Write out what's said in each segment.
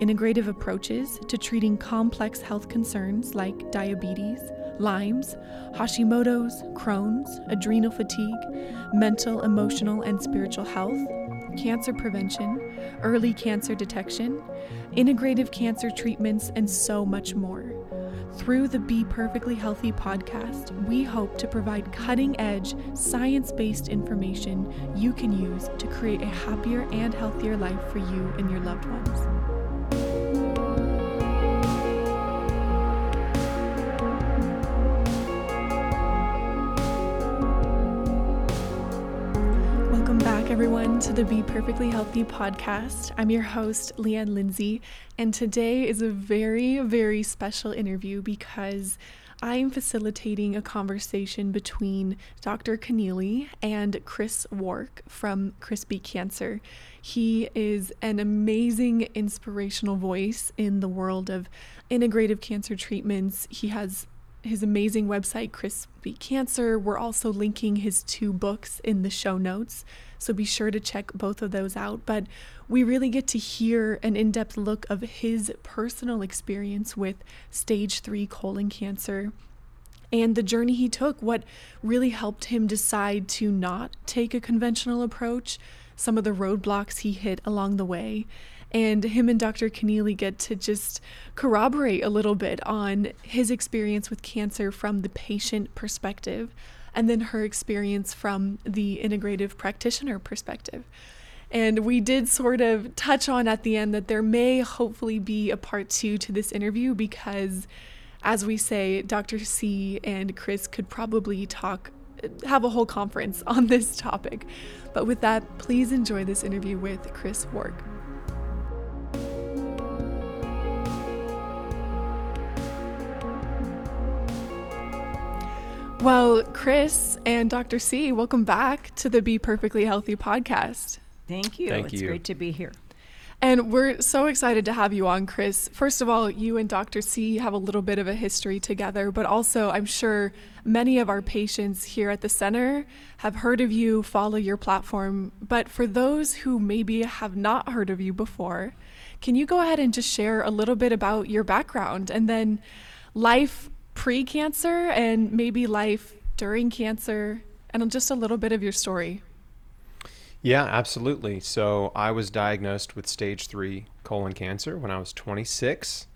integrative approaches to treating complex health concerns like diabetes, Lyme's, Hashimoto's, Crohn's, adrenal fatigue, mental, emotional, and spiritual health, cancer prevention, early cancer detection, integrative cancer treatments, and so much more. Through the Be Perfectly Healthy podcast, we hope to provide cutting edge, science based information you can use to create a happier and healthier life for you and your loved ones. Everyone, to the Be Perfectly Healthy podcast. I'm your host, Leanne Lindsay, and today is a very, very special interview because I am facilitating a conversation between Dr. Connealy and Chris Wark from Chris Beat Cancer. He is an amazing inspirational voice in the world of integrative cancer treatments. He has his amazing website, Chris Beat Cancer. We're also linking his two books in the show notes. So be sure to check both of those out. But we really get to hear an in depth look of his personal experience with stage three colon cancer and the journey he took, what really helped him decide to not take a conventional approach, some of the roadblocks he hit along the way. And him and Dr. Connealy get to just corroborate a little bit on his experience with cancer from the patient perspective and then her experience from the integrative practitioner perspective. And we did sort of touch on at the end that there may hopefully be a part two to this interview because, as we say, Dr. C and Chris could probably talk, have a whole conference on this topic. But with that, please enjoy this interview with Chris Wark. Well, Chris and Dr. C, welcome back to the Be Perfectly Healthy podcast. Thank you. Thank it's you. great to be here. And we're so excited to have you on, Chris. First of all, you and Dr. C have a little bit of a history together, but also I'm sure many of our patients here at the center have heard of you, follow your platform. But for those who maybe have not heard of you before, can you go ahead and just share a little bit about your background and then life pre cancer and maybe life during cancer and just a little bit of your story. Yeah, absolutely. So I was diagnosed with stage three colon cancer when I was 26.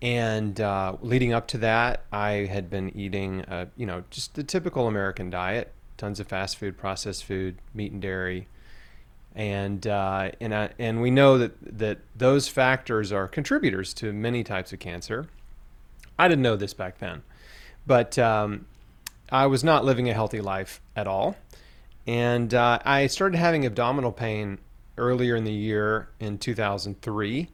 And uh, leading up to that, I had been eating, you know, just the typical American diet tons of fast food, processed food, meat and dairy. And uh, and I, and we know that that those factors are contributors to many types of cancer. I didn't know this back then, but um, I was not living a healthy life at all. And uh, I started having abdominal pain earlier in the year in 2003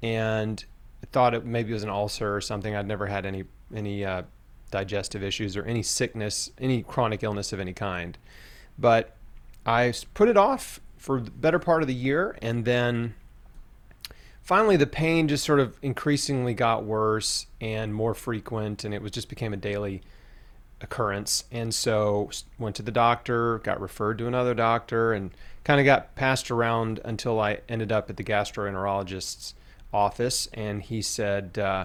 and thought it maybe it was an ulcer or something. I'd never had any, any uh, digestive issues or any sickness, any chronic illness of any kind. But I put it off for the better part of the year and then finally the pain just sort of increasingly got worse and more frequent and it was just became a daily occurrence. And so went to the doctor got referred to another doctor and kind of got passed around until i ended up at the gastroenterologist's office. And he said uh,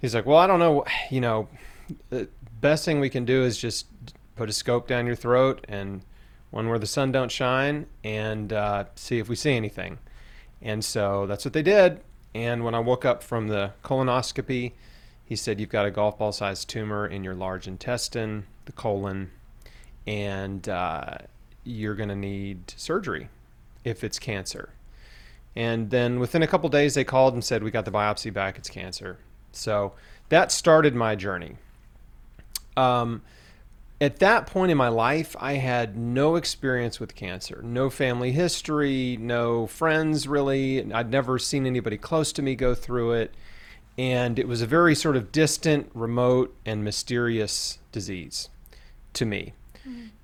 he's like well i don't know you know the best thing we can do is just put a scope down your throat and one where the sun don't shine and uh, see if we see anything and so that's what they did. And when I woke up from the colonoscopy, he said, You've got a golf ball sized tumor in your large intestine, the colon, and uh, you're going to need surgery if it's cancer. And then within a couple days, they called and said, We got the biopsy back, it's cancer. So that started my journey. Um, at that point in my life, I had no experience with cancer, no family history, no friends really. I'd never seen anybody close to me go through it. and it was a very sort of distant, remote, and mysterious disease to me.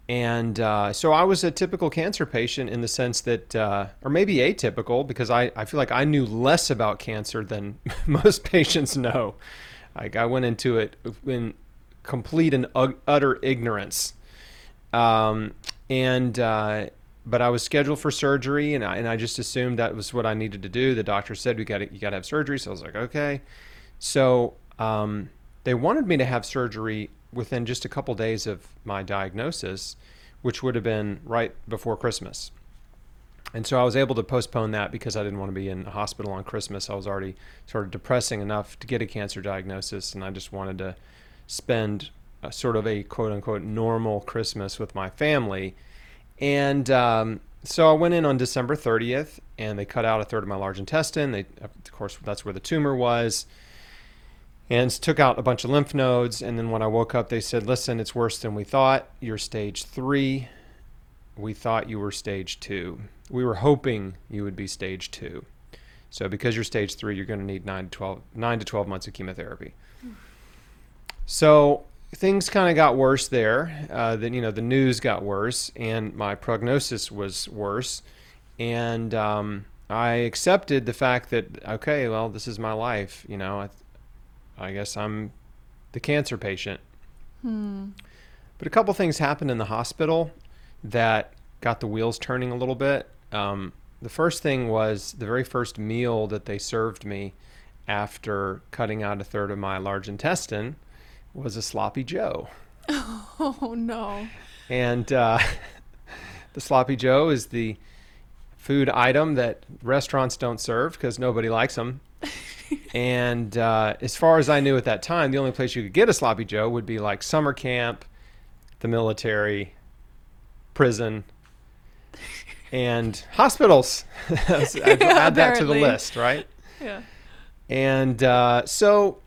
And uh, so I was a typical cancer patient in the sense that, uh, or maybe atypical, because I, I feel like I knew less about cancer than most patients know. Like I went into it in complete and utter ignorance. Um, and, uh, but I was scheduled for surgery and I, and I just assumed that was what I needed to do. The doctor said, we got you got to have surgery. So I was like, okay. So, um, they wanted me to have surgery within just a couple days of my diagnosis, which would have been right before Christmas. And so I was able to postpone that because I didn't want to be in a hospital on Christmas. I was already sort of depressing enough to get a cancer diagnosis, and I just wanted to spend a, sort of a quote unquote normal Christmas with my family. And um, so I went in on December 30th, and they cut out a third of my large intestine. They, of course, that's where the tumor was and took out a bunch of lymph nodes. And then when I woke up, they said, Listen, it's worse than we thought. You're stage three. We thought you were stage two. We were hoping you would be stage two. So because you're stage three, you're going to need nine to 12, nine to 12 months of chemotherapy. So things kind of got worse there. Uh, then, you know, the news got worse and my prognosis was worse. And um, I accepted the fact that, okay, well, this is my life. You know, I, I guess I'm the cancer patient. Hmm. But a couple things happened in the hospital that got the wheels turning a little bit. Um, the first thing was the very first meal that they served me after cutting out a third of my large intestine was a sloppy Joe. Oh no. And uh, the sloppy Joe is the food item that restaurants don't serve because nobody likes them. and uh, as far as I knew at that time, the only place you could get a sloppy Joe would be like summer camp, the military, prison, and hospitals. I'd add that to the list, right? Yeah. And uh, so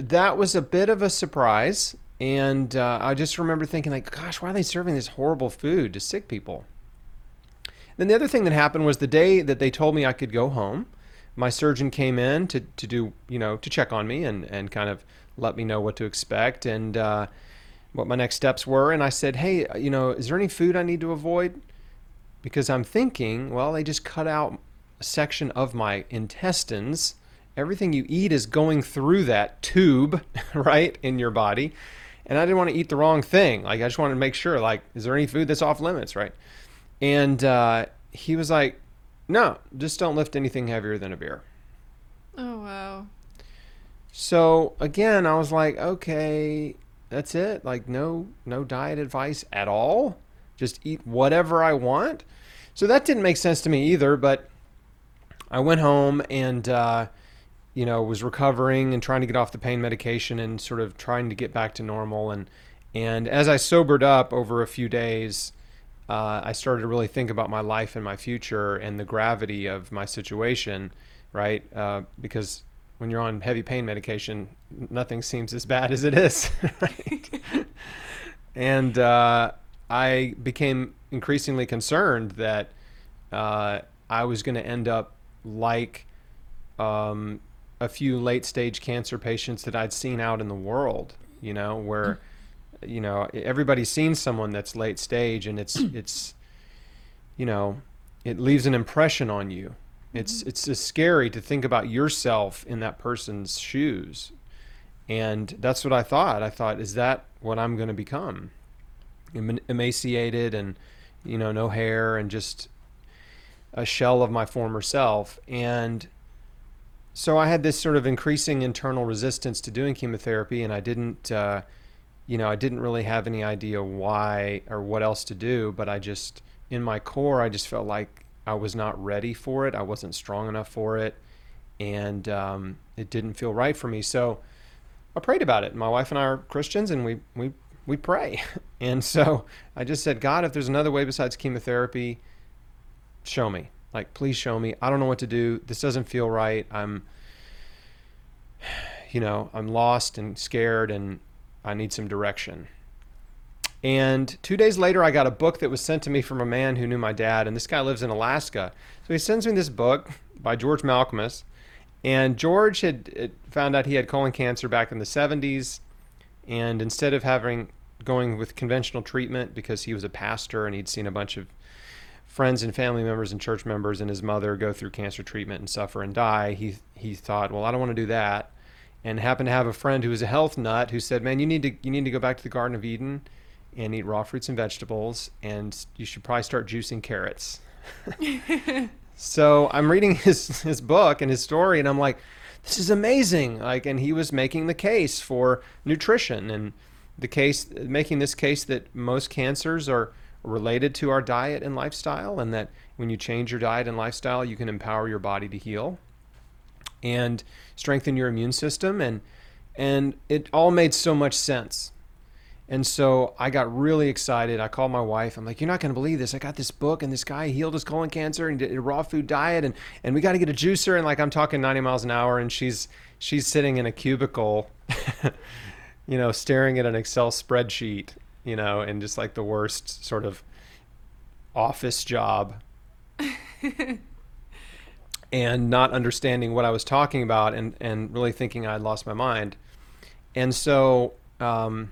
that was a bit of a surprise. And uh, I just remember thinking, like, gosh, why are they serving this horrible food to sick people? Then the other thing that happened was the day that they told me I could go home, my surgeon came in to, to do, you know, to check on me and, and kind of let me know what to expect and uh, what my next steps were. And I said, hey, you know, is there any food I need to avoid? Because I'm thinking, well, they just cut out a section of my intestines. Everything you eat is going through that tube, right, in your body. And I didn't want to eat the wrong thing. Like, I just wanted to make sure, like, is there any food that's off limits, right? And uh, he was like, no, just don't lift anything heavier than a beer. Oh wow. So again, I was like, okay, that's it. Like no no diet advice at all. Just eat whatever I want. So that didn't make sense to me either, but I went home and uh, you know, was recovering and trying to get off the pain medication and sort of trying to get back to normal and and as I sobered up over a few days, uh, I started to really think about my life and my future and the gravity of my situation, right? Uh, because when you're on heavy pain medication, nothing seems as bad as it is. Right? and uh, I became increasingly concerned that uh, I was going to end up like um, a few late stage cancer patients that I'd seen out in the world, you know, where, you know, everybody's seen someone that's late stage and it's, it's, you know, it leaves an impression on you mm-hmm. it's it's just scary to think about yourself in that person's shoes. And that's what I thought. I thought, is that what I'm going to become? Eman- Emaciated and, you know, no hair and just a shell of my former self. And so I had this sort of increasing internal resistance to doing chemotherapy, and I didn't, uh, you know, I didn't really have any idea why or what else to do. But I just, in my core, I just felt like I was not ready for it. I wasn't strong enough for it, and um, it didn't feel right for me. So I prayed about it. My wife and I are Christians, and we we we pray. And so I just said, God, if there's another way besides chemotherapy, show me. Like, please show me. I don't know what to do. This doesn't feel right. I'm, you know, I'm lost and scared, and I need some direction. And two days later, I got a book that was sent to me from a man who knew my dad, and this guy lives in Alaska. So he sends me this book by George Malkmus, And George had found out he had colon cancer back in the 70s. And instead of having going with conventional treatment because he was a pastor and he'd seen a bunch of friends and family members and church members and his mother go through cancer treatment and suffer and die, he he thought, well, I don't want to do that. And happened to have a friend who was a health nut who said, "Man, you need to you need to go back to the Garden of Eden and eat raw fruits and vegetables, and you should probably start juicing carrots." so I'm reading his his book and his story, and I'm like, "This is amazing!" Like, and he was making the case for nutrition and the case making this case that most cancers are related to our diet and lifestyle, and that when you change your diet and lifestyle, you can empower your body to heal and strengthen your immune system and and it all made so much sense. And so I got really excited. I called my wife. I'm like, "You're not going to believe this. I got this book, and this guy healed his colon cancer and did a raw food diet, and and we got to get a juicer." And like I'm talking 90 miles an hour, and she's she's sitting in a cubicle, you know, staring at an Excel spreadsheet, you know, and just like the worst sort of office job. And not understanding what I was talking about and, and really thinking I'd lost my mind. And so um,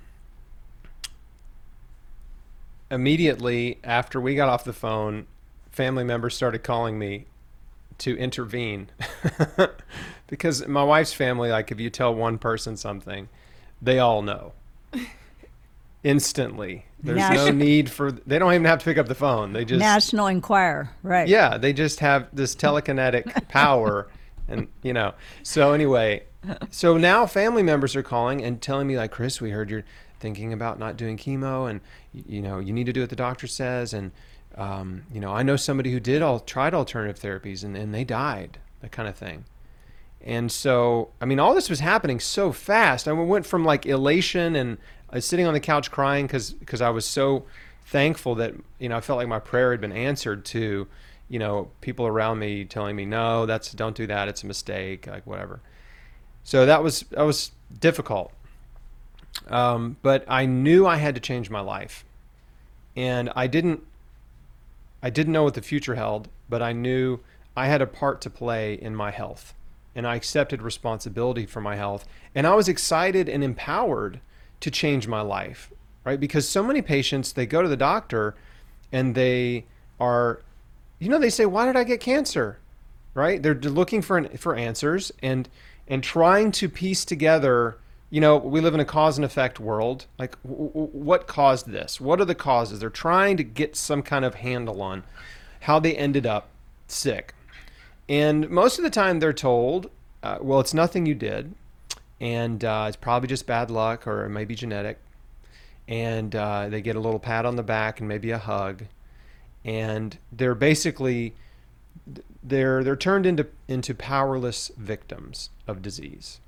immediately after we got off the phone, family members started calling me to intervene. Because my wife's family, like if you tell one person something, they all know instantly. There's no need for. They don't even have to pick up the phone. They just National Enquirer, right? yeah, they just have this telekinetic power, and you know. So anyway, so now family members are calling and telling me like, Chris, we heard you're thinking about not doing chemo, and you know you need to do what the doctor says, and um, you know I know somebody who did all tried alternative therapies and, and they died, that kind of thing. And so, I mean, all this was happening so fast. I went from like elation and I was sitting on the couch crying because I was so thankful that you know I felt like my prayer had been answered to you know people around me telling me no that's don't do that. It's a mistake like whatever. So that was that was difficult. Um, but I knew I had to change my life. And I didn't I didn't know what the future held but I knew I had a part to play in my health. And I accepted responsibility for my health. And I was excited and empowered to change my life, right? Because so many patients they go to the doctor and they are you know they say why did I get cancer? Right? They're looking for an, for answers and and trying to piece together you know, we live in a cause and effect world. Like, w- w- what caused this? What are the causes? They're trying to get some kind of handle on how they ended up sick. And most of the time, they're told, uh, well, it's nothing you did and uh, it's probably just bad luck or it may be genetic. And uh, they get a little pat on the back and maybe a hug, and they're basically they're they're turned into into powerless victims of disease.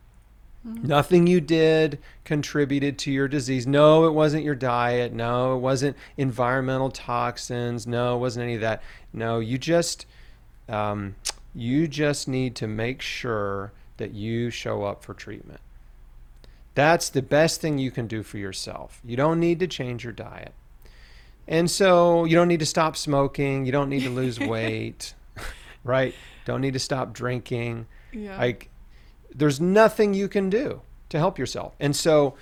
Mm-hmm. Nothing you did contributed to your disease. No, it wasn't your diet. No, it wasn't environmental toxins. No, it wasn't any of that. No, you just um, you just need to make sure that you show up for treatment. That's the best thing you can do for yourself. You don't need to change your diet. And so you don't need to stop smoking. You don't need to lose weight, right? Don't need to stop drinking. Yeah. Like, there's nothing you can do to help yourself. And so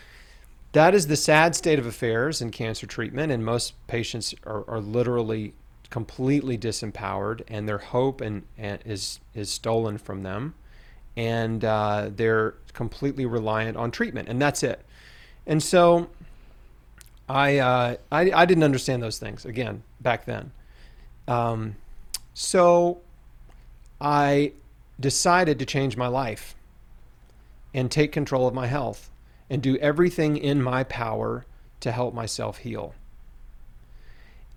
that is the sad state of affairs in cancer treatment. And most patients are, are literally completely disempowered, and their hope and, and is is stolen from them and uh, they're completely reliant on treatment, and that's it. And so, I, uh, I I didn't understand those things again back then. Um, so, I decided to change my life and take control of my health and do everything in my power to help myself heal.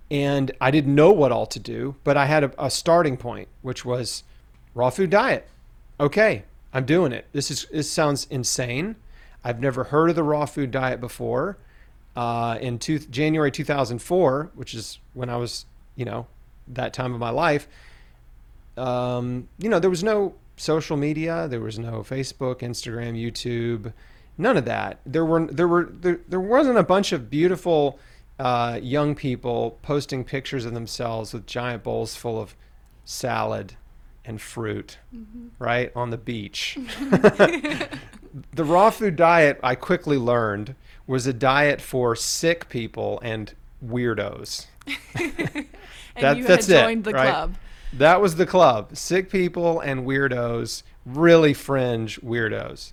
And I didn't know what all to do, but I had a, a starting point, which was raw food diet okay, I'm doing it. This is this sounds insane. I've never heard of the raw food diet before. Uh, in two, January 2004, which is when I was, you know, that time of my life, um, you know, there was no social media, there was no Facebook, Instagram, YouTube, none of that. There were there were there, there wasn't a bunch of beautiful uh, young people posting pictures of themselves with giant bowls full of salad and fruit, right, on the beach. the raw food diet, I quickly learned, was a diet for sick people and weirdos. and That- you that's it, had joined the right? club. That was the club. Sick people and weirdos, really fringe weirdos.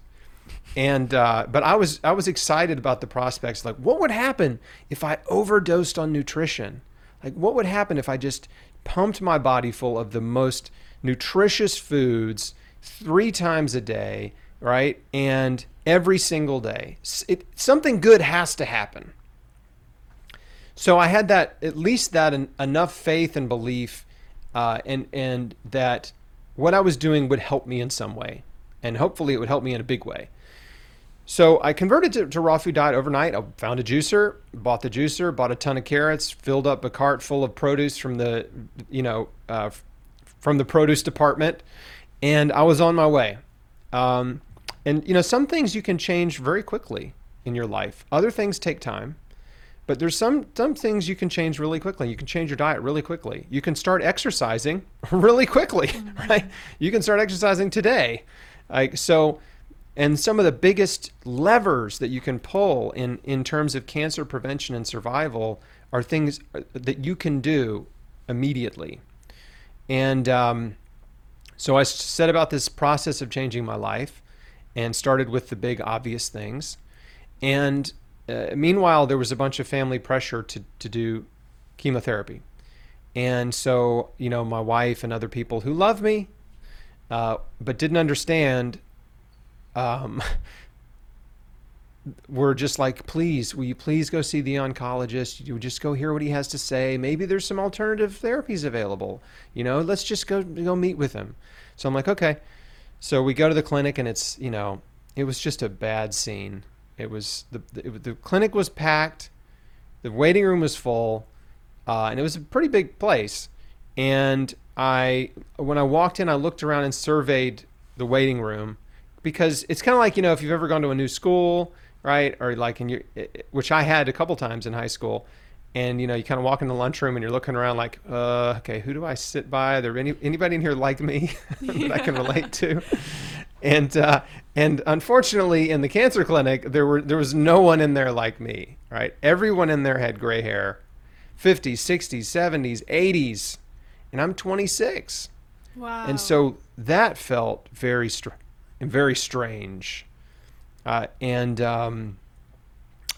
And uh, but I was I was excited about the prospects. Like, what would happen if I overdosed on nutrition? Like, what would happen if I just pumped my body full of the most nutritious foods three times a day, right? And every single day, it, something good has to happen. So I had that at least that en- enough faith and belief, uh, and and that what I was doing would help me in some way, and hopefully it would help me in a big way. So I converted to, to raw food diet overnight. I found a juicer, bought the juicer, bought a ton of carrots, filled up a cart full of produce from the, you know, uh, from the produce department, and I was on my way. Um, and you know, some things you can change very quickly in your life. Other things take time. But there's some some things you can change really quickly. You can change your diet really quickly. You can start exercising really quickly, right? You can start exercising today. Like so and some of the biggest levers that you can pull in in terms of cancer prevention and survival are things uh, that you can do immediately. And um, so I set about this process of changing my life and started with the big obvious things. And uh, meanwhile, there was a bunch of family pressure to, to do chemotherapy. And so, you know, my wife and other people who love me, uh, but didn't understand, um, were just like, please, will you please go see the oncologist? You just go hear what he has to say. Maybe there's some alternative therapies available. You know, let's just go go meet with him. So I'm like, okay. So we go to the clinic, and it's you know, it was just a bad scene. It was the it, the clinic was packed, the waiting room was full, uh, and it was a pretty big place. And I, when I walked in, I looked around and surveyed the waiting room because it's kind of like you know if you've ever gone to a new school, right, or like in your, which I had a couple times in high school, and you know you kind of walk in the lunchroom and you're looking around like, uh, okay, who do I sit by? Are there any anybody in here like me that I can relate to? And uh, and unfortunately, in the cancer clinic, there were there was no one in there like me, right? Everyone in there had gray hair, 50s, 60s, 70s, 80s, and I'm 26. Wow. And so that felt very str- very strange, uh, and um,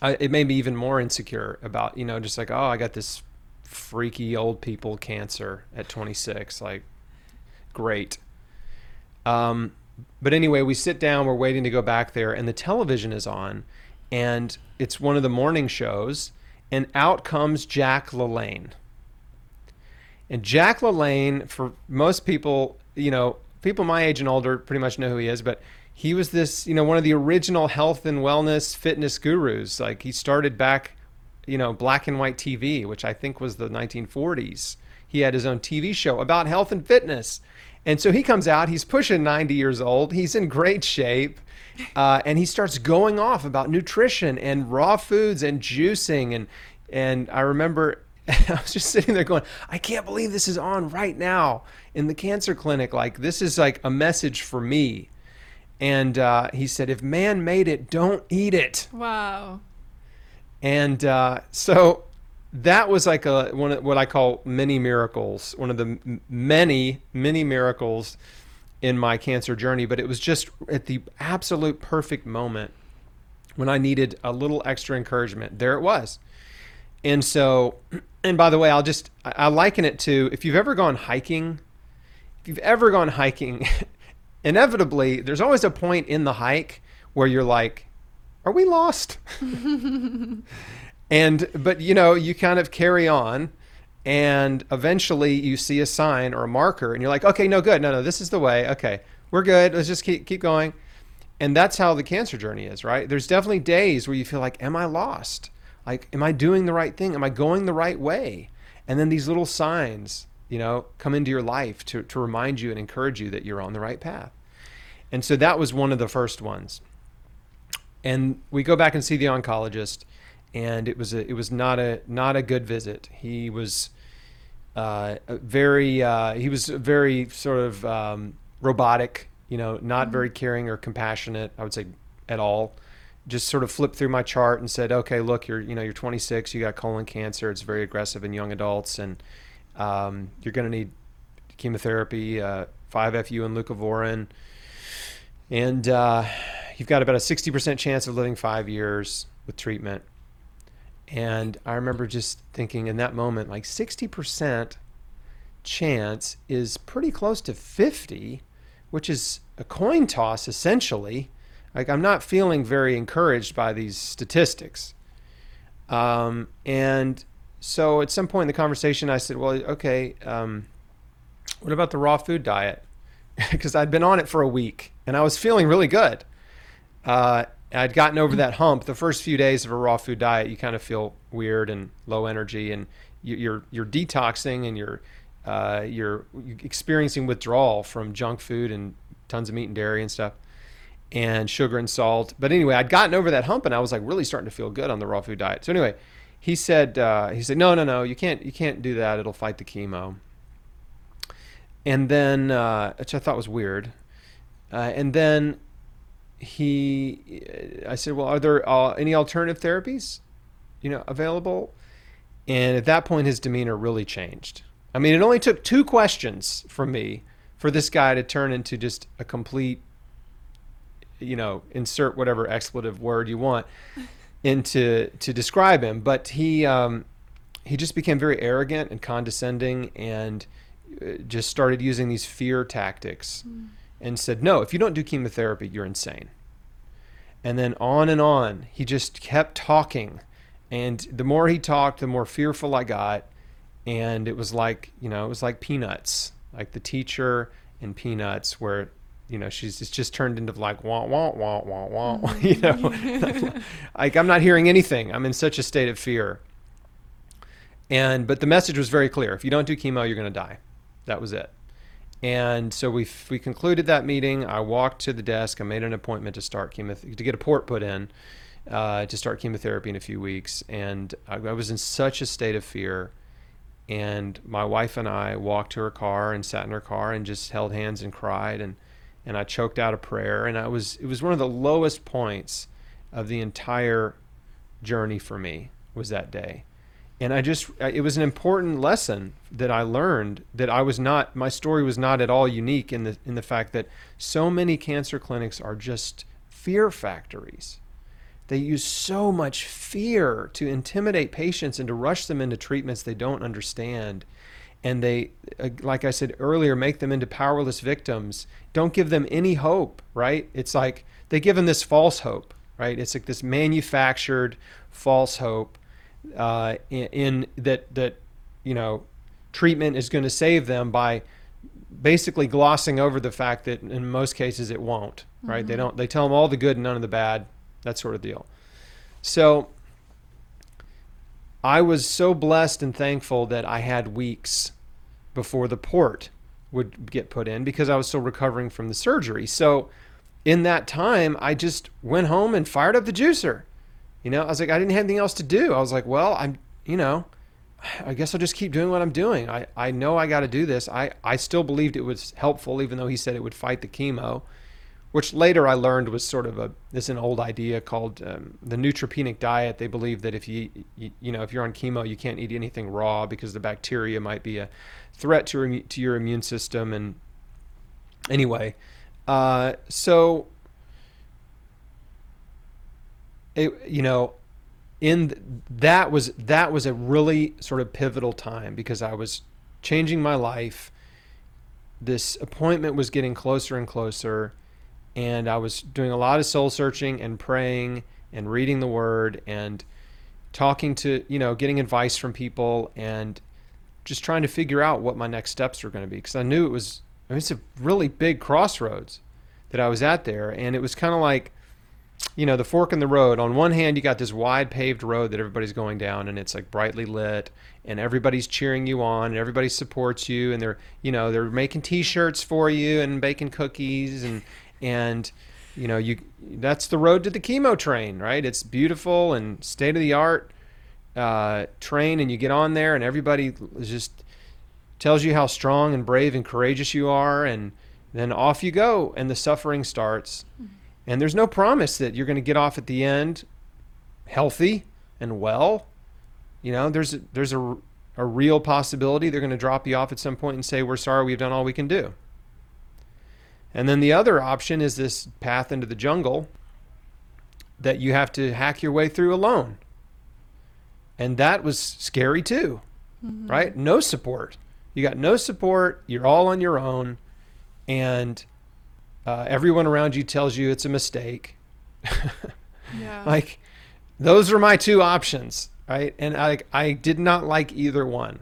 I, it made me even more insecure about you know just like oh I got this freaky old people cancer at 26 like great. Um, but anyway, we sit down. We're waiting to go back there, and the television is on, and it's one of the morning shows, and out comes Jack LaLanne. And Jack LaLanne, for most people, you know, people my age and older pretty much know who he is, but he was this, you know, one of the original health and wellness fitness gurus. Like he started back, you know, black and white TV, which I think was the 1940s. He had his own TV show about health and fitness. And so he comes out, he's pushing 90 years old, he's in great shape. Uh, and he starts going off about nutrition and raw foods and juicing and and I remember I was just sitting there going, I can't believe this is on right now in the cancer clinic. Like this is like a message for me. And uh, he said, if man made it, don't eat it. wow. And uh, so that was like a one of what I call many miracles, one of the many many miracles in my cancer journey. But it was just at the absolute perfect moment when I needed a little extra encouragement. There it was. And so, and by the way, I'll just I I liken it to if you've ever gone hiking. If you've ever gone hiking, inevitably there's always a point in the hike where you're like, "Are we lost?" and but you know you kind of carry on and eventually you see a sign or a marker and you're like okay no good. No no this is the way. Okay we're good. Let's just keep keep going. And that's how the cancer journey is right? There's definitely days where you feel like am i lost? Like am i doing the right thing? Am i going the right way? And then these little signs you know come into your life to, to remind you and encourage you that you're on the right path and so that was one of the first ones and we go back and see the oncologist and it was a it was not a not a good visit he was uh, very uh, he was very sort of um, robotic, you know, not very caring or compassionate. I would say at all. Just sort of flipped through my chart and said, "Okay, look, you're you know you're 26, you got colon cancer. It's very aggressive in young adults, and um, you're going to need chemotherapy, uh, 5FU and leucovorin, and uh, you've got about a 60% chance of living five years with treatment." And I remember just thinking in that moment, like 60% chance is pretty close to 50, which is a coin toss essentially. Like I'm not feeling very encouraged by these statistics. Um, and so at some point in the conversation, I said, well, okay, um, what about the raw food diet? Because I'd been on it for a week and I was feeling really good. Uh, I'd gotten over that hump. The first few days of a raw food diet, you kind of feel weird and low energy, and you, are you're detoxing and you're uh, you're experiencing withdrawal from junk food and tons of meat and dairy and stuff, and sugar and salt. But anyway, I'd gotten over that hump, and I was like really starting to feel good on the raw food diet. So anyway, he said uh, he said no no no you can't you can't do that. It'll fight the chemo. And then, uh, which I thought was weird. Uh, and then he, I said, well, are there any alternative therapies, you know, available? And at that point, his demeanor really changed. I mean, it only took two questions from me for this guy to turn into just a complete, you know, insert whatever expletive word you want into to describe him. But he um, he just became very arrogant and condescending, and uh, just started using these fear tactics. Mm and said, No, if you don't do chemotherapy, you're insane. And then on and on, he just kept talking. And the more he talked, the more fearful I got. And it was like, you know, it was like peanuts, like the teacher and peanuts, where, you know, she's it's just turned into like wah wah wah wah wah. Mm-hmm. You know, like I'm not hearing anything. I'm in such a state of fear. And but the message was very clear: if you don't do chemo, you're going to die. That was it. And so we we concluded that meeting. I walked to the desk. I made an appointment to start chemotherapy to get a port put in uh, to start chemotherapy in a few weeks. And I, I, was in such a state of fear. And my wife and I walked to her car and sat in her car and just held hands and cried and and I choked out a prayer. And I was it was one of the lowest points of the entire journey for me was that day and I just it was an important lesson that I learned that I was not my story was not at all unique in the in the fact that so many cancer clinics are just fear factories. They use so much fear to intimidate patients and to rush them into treatments they don't understand. And they, uh, like I said earlier, make them into powerless victims. Don't give them any hope, right? It's like they give them this false hope, right? It's like this manufactured false hope uh, in, in that that you know treatment is going to save them by basically glossing over the fact that in most cases it won't right mm-hmm. they don't they tell them all the good and none of the bad that sort of deal so i was so blessed and thankful that i had weeks before the port would get put in because i was still recovering from the surgery so in that time i just went home and fired up the juicer you know, I was like, I didn't have anything else to do. I was like, well, I'm, you know, I guess I'll just keep doing what I'm doing. I, I know I got to do this. I, I still believed it was helpful, even though he said it would fight the chemo, which later I learned was sort of a this an old idea called um, the neutropenic diet. They believe that if you, you, you know if you're on chemo, you can't eat anything raw because the bacteria might be a threat to your, to your immune system. And anyway, uh, so it, you know, in that was that was a really sort of pivotal time because I was changing my life. This appointment was getting closer and closer, and I was doing a lot of soul searching and praying and reading the Word and talking to you know getting advice from people and just trying to figure out what my next steps were going to be because I knew it was I mean, it's a really big crossroads that I was at there, and it was kind of like you know, the fork in the road. On one hand, you got this wide paved road that everybody's going down, and it's like brightly lit, and everybody's cheering you on, and everybody supports you, and they're, you know, they're making T-shirts for you and baking cookies, and and you know, you that's the road to the chemo train, right? It's beautiful and state of the art uh, train, and you get on there, and everybody just tells you how strong and brave and courageous you are, and then off you go, and the suffering starts. And there's no promise that you're going to get off at the end healthy and well. You know, there's a, there's a, a real possibility they're going to drop you off at some point and say, We're sorry, we've done all we can do. And then the other option is this path into the jungle that you have to hack your way through alone. And that was scary too, mm-hmm. right? No support. You got no support. You're all on your own. And uh, everyone around you tells you it's a mistake. yeah. Like, those are my two options, right? And I, I did not like either one.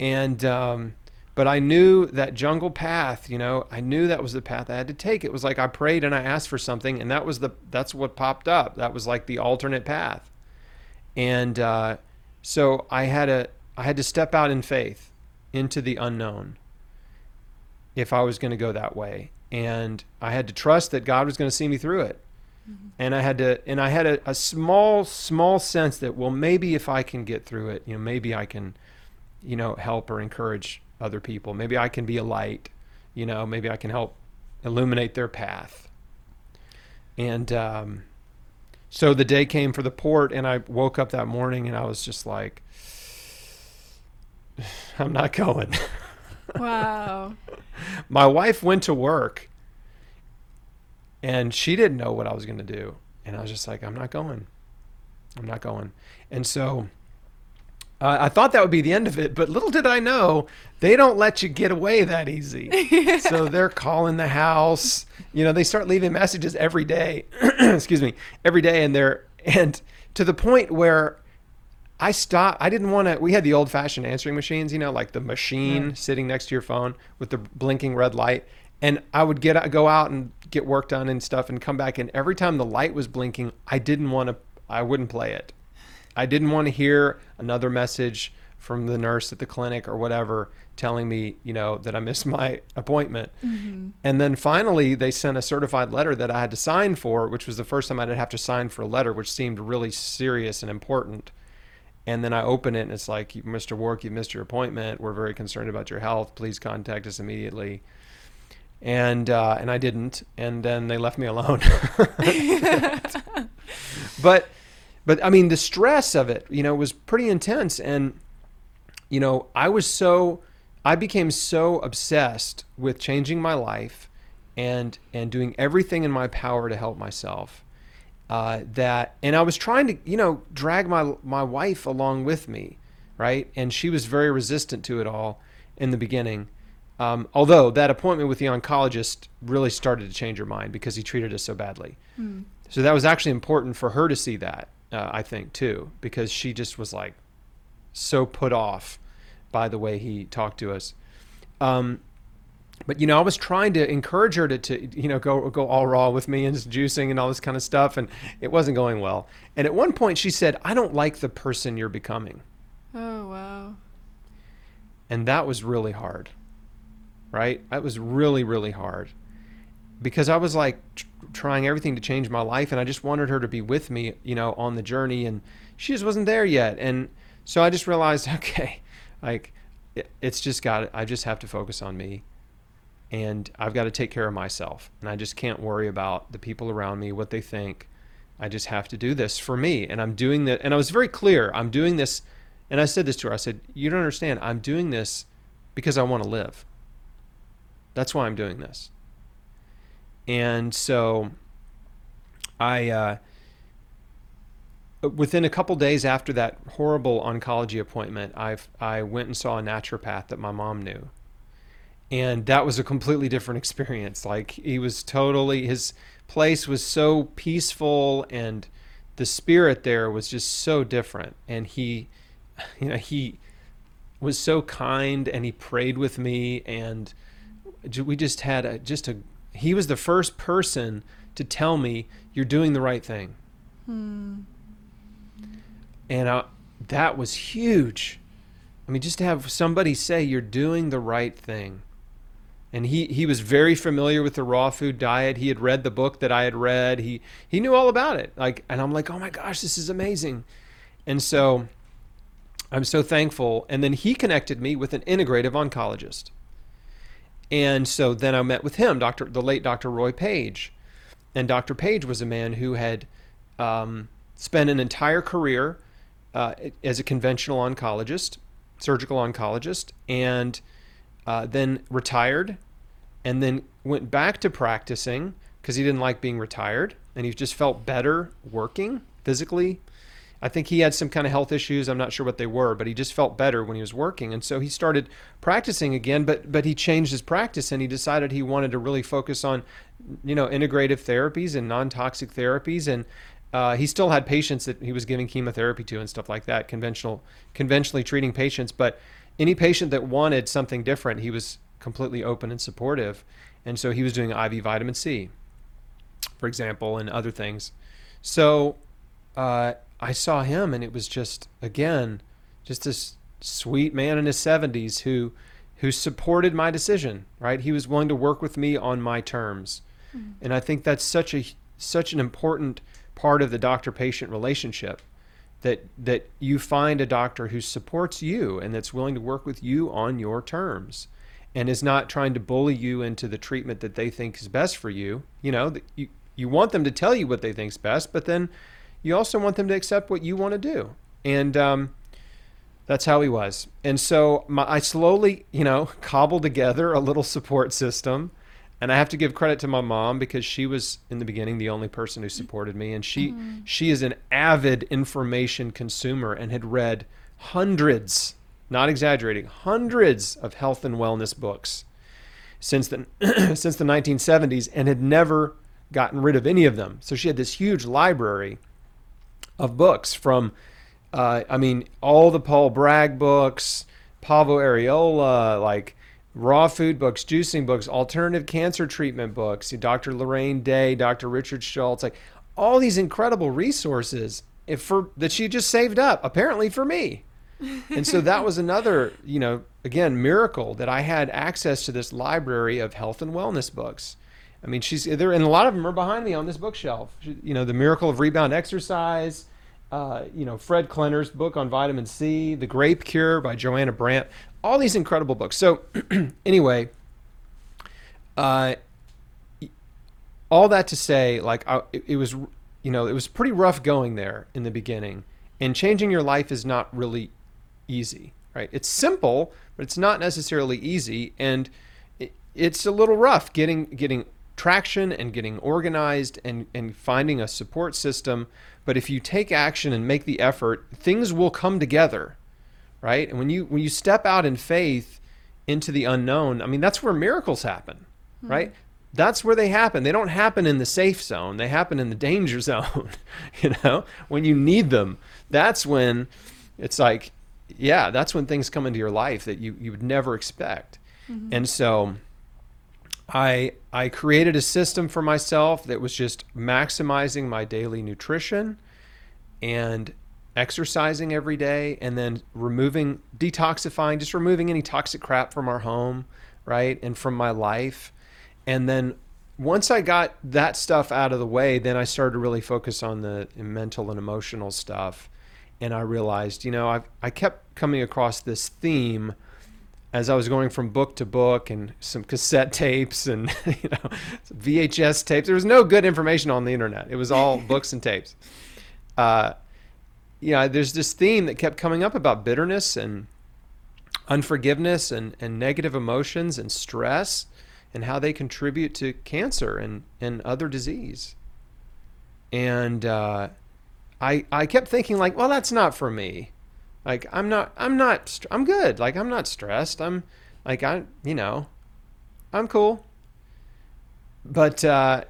And, um, but I knew that jungle path, you know, I knew that was the path I had to take. It was like I prayed and I asked for something, and that was the that's what popped up. That was like the alternate path, and uh, so I had a I had to step out in faith into the unknown if I was going to go that way, and I had to trust that God was going to see me through it. Mm-hmm. And I had to, and I had a, a small, small sense that, well, maybe if I can get through it, you know, maybe I can, you know, help or encourage other people. Maybe I can be a light, you know, maybe I can help illuminate their path. And um, so the day came for the port, and I woke up that morning and I was just like, I'm not going. Wow. My wife went to work and she didn't know what I was going to do. And I was just like, I'm not going. I'm not going. And so uh, I thought that would be the end of it, but little did I know they don't let you get away that easy. so they're calling the house. You know, they start leaving messages every day. excuse me, every day, and they're and to the point where I stopped. I didn't want to. We had the old-fashioned answering machines, you know, like the machine sitting next to your phone with the blinking red light. And I would get go out and get work done and stuff, and come back. And every time the light was blinking, I didn't want to. I wouldn't play it. I didn't want to hear another message from the nurse at the clinic or whatever telling me, you know, that I missed my appointment. Mm-hmm. And then finally, they sent a certified letter that I had to sign for, which was the first time I'd have to sign for a letter, which seemed really serious and important. And then I open it and it's like, Mr. Wark, you missed your appointment. We're very concerned about your health. Please contact us immediately. And uh, and I didn't. And then they left me alone. but but I mean, the stress of it, you know, was pretty intense. And, you know, I was so, I became so obsessed with changing my life and, and doing everything in my power to help myself. Uh, that, and I was trying to, you know, drag my, my wife along with me. Right. And she was very resistant to it all in the beginning. Um, although that appointment with the oncologist really started to change her mind because he treated us so badly. Mm. So that was actually important for her to see that uh, I think too, because she just was like so put off by the way he talked to us. Um, but you know, I was trying to encourage her to, to you know go go all raw with me and just juicing and all this kind of stuff, and it wasn't going well. And at one point, she said, "I don't like the person you're becoming." Oh wow! And that was really hard, right? That was really really hard because I was like trying everything to change my life and I just wanted her to be with me, you know, on the journey and she just wasn't there yet. And so I just realized, okay, like it's just got I just have to focus on me and I've got to take care of myself and I just can't worry about the people around me, what they think. I just have to do this for me and I'm doing that and I was very clear, I'm doing this and I said this to her. I said, "You don't understand. I'm doing this because I want to live. That's why I'm doing this." And so I, uh, within a couple days after that horrible oncology appointment, I I went and saw a naturopath that my mom knew, and that was a completely different experience. Like he was totally his place was so peaceful, and the spirit there was just so different. And he, you know, he was so kind, and he prayed with me, and we just had a, just a he was the first person to tell me you're doing the right thing. Hmm. And I, that was huge. I mean, just to have somebody say you're doing the right thing. And he, he was very familiar with the raw food diet. He had read the book that I had read. He he knew all about it. Like, and I'm like, oh my gosh, this is amazing. And so, I'm so thankful. And then he connected me with an integrative oncologist. And so then I met with him, Dr. the late Dr. Roy Page. And Dr. Page was a man who had um, spent an entire career uh, as a conventional oncologist, surgical oncologist, and uh, then retired and then went back to practicing because he didn't like being retired and he just felt better working physically. I think he had some kind of health issues. I'm not sure what they were, but he just felt better when he was working. And so he started practicing again, but but he changed his practice and he decided he wanted to really focus on you know integrative therapies and non-toxic therapies and uh, he still had patients that he was giving chemotherapy to and stuff like that, conventional, conventionally treating patients. But any patient that wanted something different, he was completely open and supportive. And so he was doing IV vitamin C, for example, and other things. So uh, I saw him, and it was just again, just this sweet man in his 70s who who supported my decision. Right, he was willing to work with me on my terms, mm-hmm. and I think that's such a such an important part of the doctor patient relationship that that you find a doctor who supports you and that's willing to work with you on your terms and is not trying to bully you into the treatment that they think is best for you you know you you want them to tell you what they think is best but then you also want them to accept what you want to do. And um, that's how he was. And so my, i slowly you know cobbled together a little support system. And I have to give credit to my mom because she was in the beginning the only person who supported me. And she mm-hmm. she is an avid information consumer and had read hundreds not exaggerating hundreds of health and wellness books since the since the 1970s and had never gotten rid of any of them. So she had this huge library of books from uh, I mean all the Paul Bragg books Paavo Airola, like raw food books, juicing books, alternative cancer treatment books, Dr. Lorraine Day, Dr. Richard Schulze, like all these incredible resources for that she just saved up apparently for me. and so that was another, you know, again, miracle that I had access to this library of health and wellness books. I mean, she's there, and a lot of them are behind me on this bookshelf. You know, The Miracle of Rebound Exercise, uh, you know, Fred Klenner's book on vitamin C, The Grape Cure by Joanna Brandt all these incredible books. So, anyway, uh, all that to say, like, I, it, was, you know, it was pretty rough going there in the beginning, and changing your life is not really easy, right? It's simple, but it's not necessarily easy, and it, it's a little rough getting getting traction and getting organized and and finding a support system. But if you take action and make the effort, things will come together right? And when you when you step out in faith into the unknown, I mean that's where miracles happen, mm-hmm. right? That's where they happen. They don't happen in the safe zone. They happen in the danger zone. you know, when you need them, that's when it's like, yeah, that's when things come into your life that you you would never expect. Mm-hmm. And so I I created a system for myself that was just maximizing my daily nutrition and exercising every day and then removing detoxifying just removing any toxic crap from our home right and from my life. And then once i got that stuff out of the way then i started to really focus on the mental and emotional stuff. And i realized you know i i kept coming across this theme as I was going from book to book and some cassette tapes and you know VHS tapes, there was no good information on the internet. It was all books and tapes. Uh, you know, there's this theme that kept coming up about bitterness and unforgiveness and, and negative emotions and stress and how they contribute to cancer and, and other disease. And uh, I, I kept thinking like, well, that's not for me. Like, I'm not, I'm not, I'm good. Like, I'm not stressed. I'm like, I, you know, I'm cool. But, uh,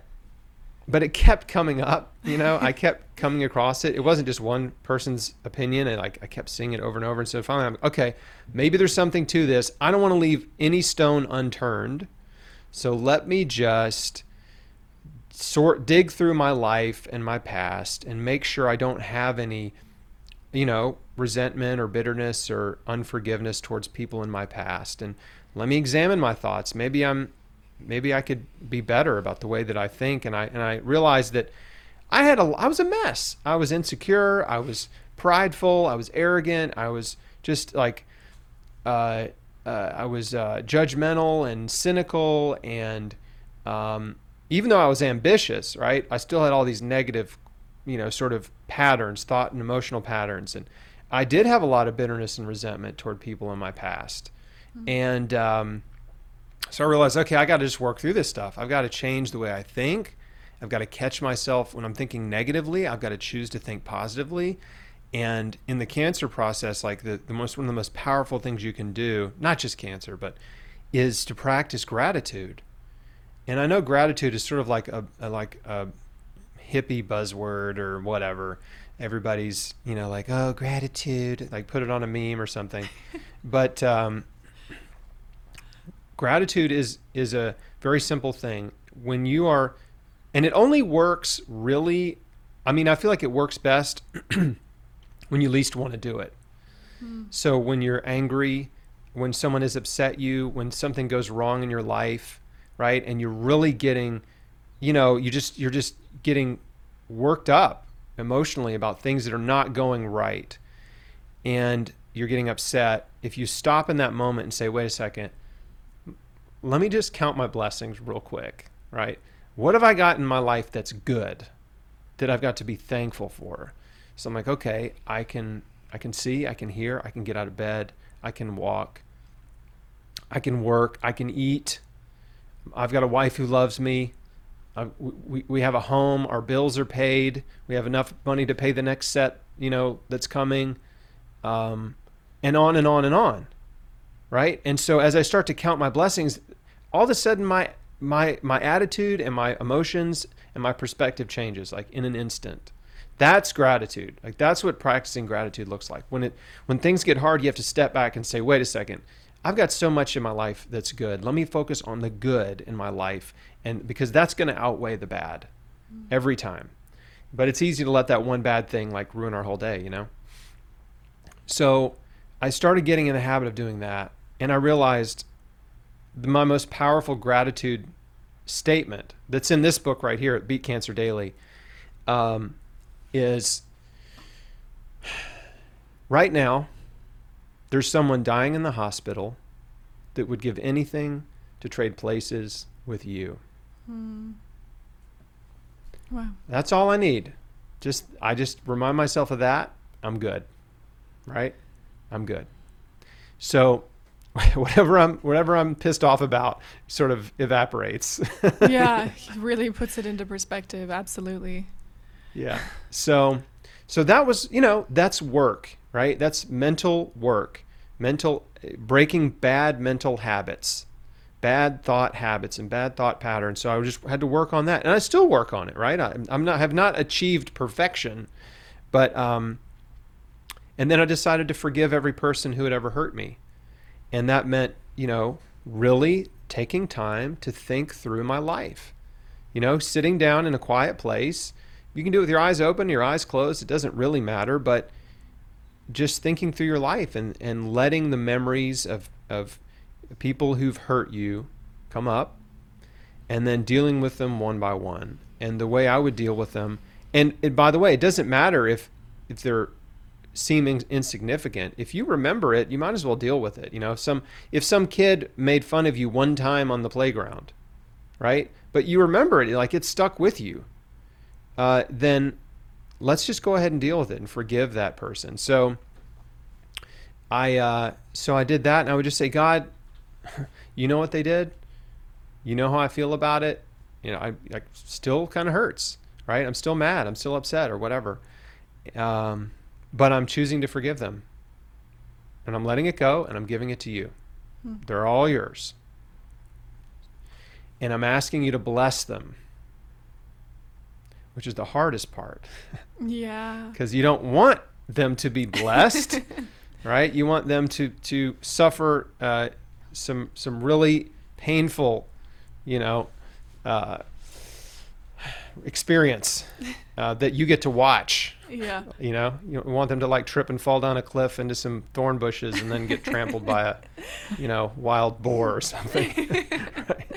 but it kept coming up. You know, I kept coming across it. It wasn't just one person's opinion, and like I kept seeing it over and over. And so finally, I'm okay. Maybe there's something to this. I don't want to leave any stone unturned. So let me just sort dig through my life and my past and make sure I don't have any, you know, resentment or bitterness or unforgiveness towards people in my past. And let me examine my thoughts. Maybe I'm maybe I could be better about the way that I think. And I and I realized that I had a I was a mess. I was insecure. I was prideful. I was arrogant. I was just like uh, uh, I was uh, judgmental and cynical, and um, even though I was ambitious, right, I still had all these negative, you know, sort of patterns, thought and emotional patterns, and I did have a lot of bitterness and resentment toward people in my past, mm-hmm. and um, so I realized, okay, I got to just work through this stuff. I've got to change the way I think. I've got to catch myself when I'm thinking negatively. I've got to choose to think positively. And in the cancer process, like the, the most one of the most powerful things you can do, not just cancer, but is to practice gratitude. And I know gratitude is sort of like a, a like a hippie buzzword or whatever. Everybody's, you know, like, oh, gratitude, like put it on a meme or something. but um, gratitude is is a very simple thing. When you are and it only works really I mean, I feel like it works best when you least want to do it. Hmm. So when you're angry, when someone has upset you, when something goes wrong in your life, right? And you're really getting, you know, you just you're just getting worked up emotionally about things that are not going right. And you're getting upset. If you stop in that moment and say, "Wait a second, let me just count my blessings real quick, right? What have I got in my life that's good that I've got to be thankful for? So I'm like, okay, I can I can see, I can hear, I can get out of bed, I can walk, I can work, I can eat. I've got a wife who loves me. I, we, we have a home, our bills are paid, we have enough money to pay the next set, you know, that's coming, um, and on and on and on right? And so as I start to count my blessings, all of a sudden my my my attitude and my emotions and my perspective changes like in an instant. That's gratitude. Like that's what practicing gratitude looks like. When it when things get hard, you have to step back and say, "Wait a second. I've got so much in my life that's good. Let me focus on the good in my life and because that's going to outweigh the bad every time." But it's easy to let that one bad thing like ruin our whole day, you know? So, I started getting in the habit of doing that and I realized my most powerful gratitude statement that's in this book right here at Beat Cancer Daily um, is right now there's someone dying in the hospital that would give anything to trade places with you. Hmm. Wow. That's all I need. Just I just remind myself of that. I'm good. Right? I'm good. So whatever I'm whatever I'm pissed off about sort of evaporates. yeah, really puts it into perspective. Absolutely. Yeah. So so that was, you know, that's work, right? That's mental work. Mental breaking bad mental habits. Bad thought habits and bad thought patterns. So I just had to work on that, and I still work on it. Right? I, I'm not have not achieved perfection, but um, and then I decided to forgive every person who had ever hurt me and that meant, you know, really taking time to think through my life. You know, sitting down in a quiet place. You can do it with your eyes open, your eyes closed. It doesn't really matter, but just thinking through your life and, and letting the memories of, of people who've hurt you come up and then dealing with them one by one. And the way I would deal with them. And, and by the way, it doesn't matter if if they're seeming insignificant if you remember it you might as well deal with it you know some if some kid made fun of you one time on the playground right but you remember it like it stuck with you uh, then let's just go ahead and deal with it and forgive that person so i uh, so i did that and i would just say god you know what they did you know how i feel about it you know i, I still kind of hurts right i'm still mad i'm still upset or whatever um, but I'm choosing to forgive them. And I'm letting it go and I'm giving it to you. Hmm. They're all yours. And I'm asking you to bless them, which is the hardest part. Yeah. Because you don't want them to be blessed, right? You want them to to suffer uh, some some really painful, you know, uh, experience uh, that you get to watch yeah. You know, you want them to like trip and fall down a cliff into some thorn bushes and then get trampled by a, you know, wild boar or something. right?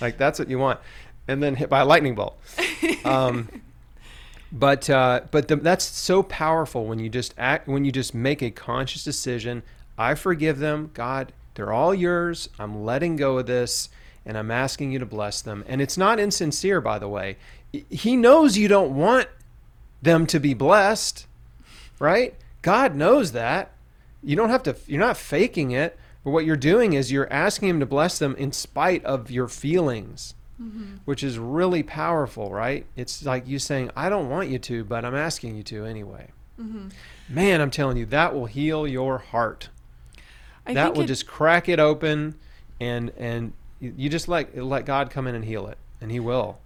Like that's what you want. And then hit by a lightning bolt. Um, but uh, but the, that's so powerful when you just act when you just make a conscious decision. I forgive them, God. They're all yours. I'm letting go of this, and I'm asking you to bless them. And it's not insincere, by the way. He knows you don't want them to be blessed, right? God knows that. You don't have to. You're not faking it. But what you're doing is you're asking Him to bless them in spite of your feelings mm-hmm. which is really powerful, right? It's like you saying, I don't want you to, but I'm asking you to anyway. Mm-hmm. Man, I'm telling you, that will heal your heart. I that will it, just crack it open and and you just let let God come in and heal it and he will.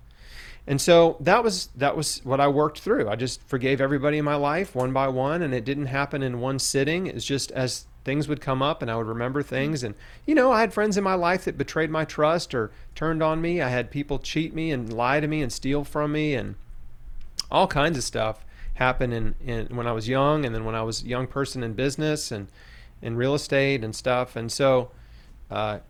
And so that was that was what I worked through. I just forgave everybody in my life one by one and it didn't happen in one sitting. It's just as things would come up and I would remember things. And, you know, I had friends in my life that betrayed my trust or turned on me. I had people cheat me and lie to me and steal from me and all kinds of stuff happened in, in when I was young and then when I was a young person in business and in real estate and stuff. And so uh,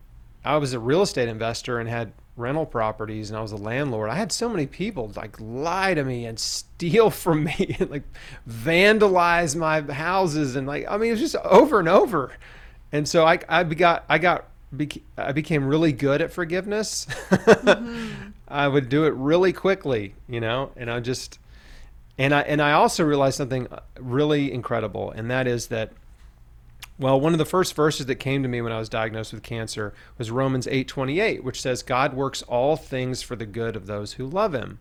I was a real estate investor and had rental properties and I was a landlord, I had so many people like lie to me and steal from me and like vandalize my houses and like I mean it was just over and over. And so I I got I got I became really good at forgiveness. mm-hmm. I would do it really quickly, you know, and I just and I and I also realized something really incredible and that is that well, one of the first verses that came to me when I was diagnosed with cancer was Romans 8:28, which says God works all things for the good of those who love him.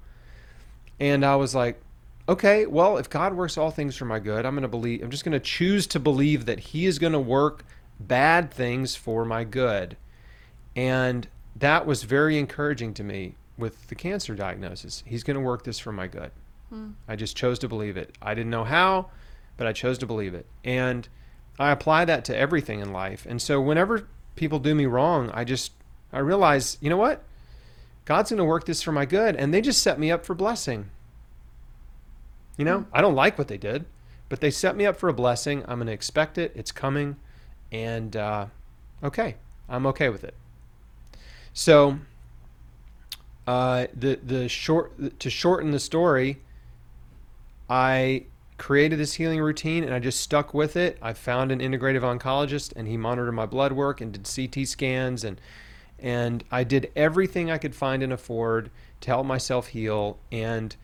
And I was like, okay, well, if God works all things for my good, I'm going to believe I'm just going to choose to believe that he is going to work bad things for my good. And that was very encouraging to me with the cancer diagnosis. He's going to work this for my good. Hmm. I just chose to believe it. I didn't know how, but I chose to believe it. And I apply that to everything in life. And so whenever people do me wrong, I just I realize, you know what? God's going to work this for my good and they just set me up for blessing. You know, mm-hmm. I don't like what they did, but they set me up for a blessing. I'm going to expect it. It's coming and uh, okay, I'm okay with it. So uh, the the short to shorten the story, I created this healing routine and I just stuck with it. I found an integrative oncologist and he monitored my blood work and did CT scans and and I did everything I could find and afford to help myself heal and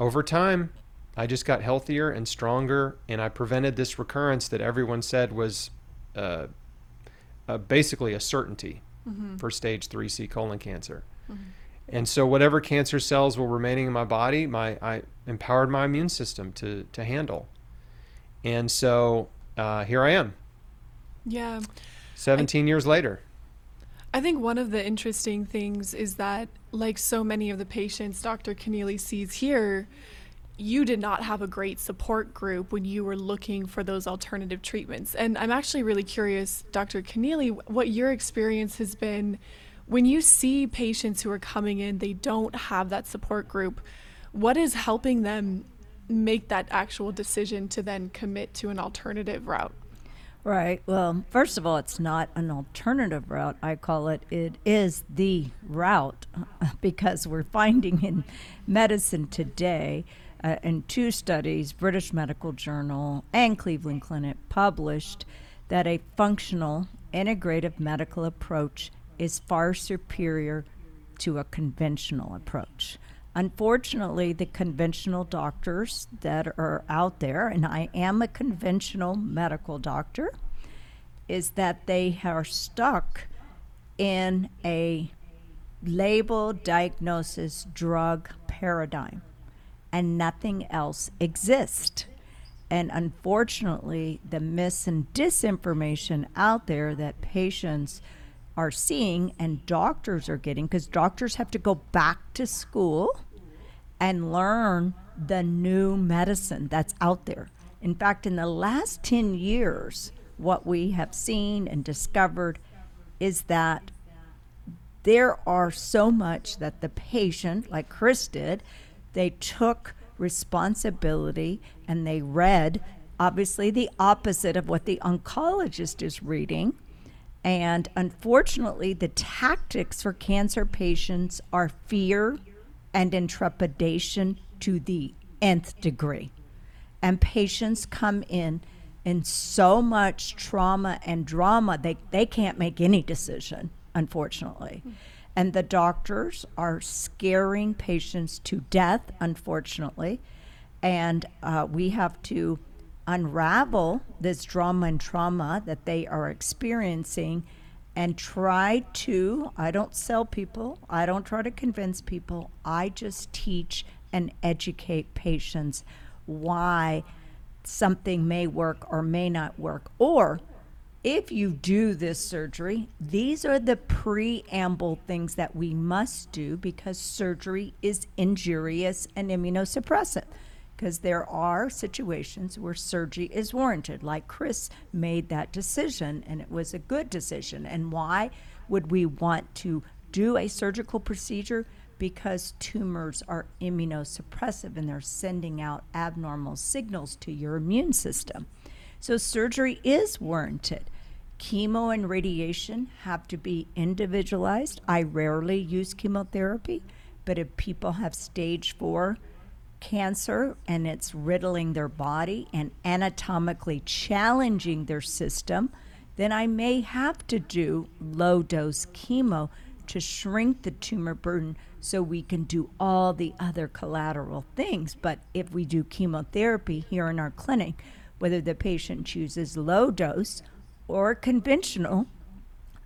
over time I just got healthier and stronger and I prevented this recurrence that everyone said was uh, uh, basically a certainty mm-hmm. for stage 3C colon cancer. Mm-hmm. And so whatever cancer cells were remaining in my body, my I empowered my immune system to to handle. And so uh, here I am. Yeah. 17 I, years later. I think one of the interesting things is that, like so many of the patients Dr. Connealy sees here, you did not have a great support group when you were looking for those alternative treatments. And I'm actually really curious, Dr. Connealy, what your experience has been when you see patients who are coming in, they don't have that support group. What is helping them make that actual decision to then commit to an alternative route? Right. Well, first of all, it's not an alternative route. I call it, it is the route because we're finding in medicine today, uh, in two studies, British Medical Journal and Cleveland Clinic published, that a functional integrative medical approach is far superior to a conventional approach. Unfortunately, the conventional doctors that are out there, and I am a conventional medical doctor, is that they are stuck in a label diagnosis drug paradigm and nothing else exists. And unfortunately, the mis and disinformation out there that patients are seeing and doctors are getting because doctors have to go back to school and learn the new medicine that's out there. In fact, in the last 10 years, what we have seen and discovered is that there are so much that the patient, like Chris did, they took responsibility and they read obviously the opposite of what the oncologist is reading and unfortunately, the tactics for cancer patients are fear and intrepidation to the nth degree. And patients come in in so much trauma and drama, they, they can't make any decision, unfortunately. And the doctors are scaring patients to death, unfortunately. And uh, we have to unravel this drama and trauma that they are experiencing and try to I don't sell people, I don't try to convince people. I just teach and educate patients why something may work or may not work or if you do this surgery, these are the preamble things that we must do because surgery is injurious and immunosuppressive because there are situations where surgery is warranted. Like Chris made that decision, and it was a good decision. And why would we want to do a surgical procedure? Because tumors are immunosuppressive and they're sending out abnormal signals to your immune system. So, surgery is warranted. Chemo and radiation have to be individualized. I rarely use chemotherapy, but if people have stage four cancer and it's riddling their body and anatomically challenging their system, then I may have to do low dose chemo to shrink the tumor burden so we can do all the other collateral things. But if we do chemotherapy here in our clinic, whether the patient chooses low dose or conventional,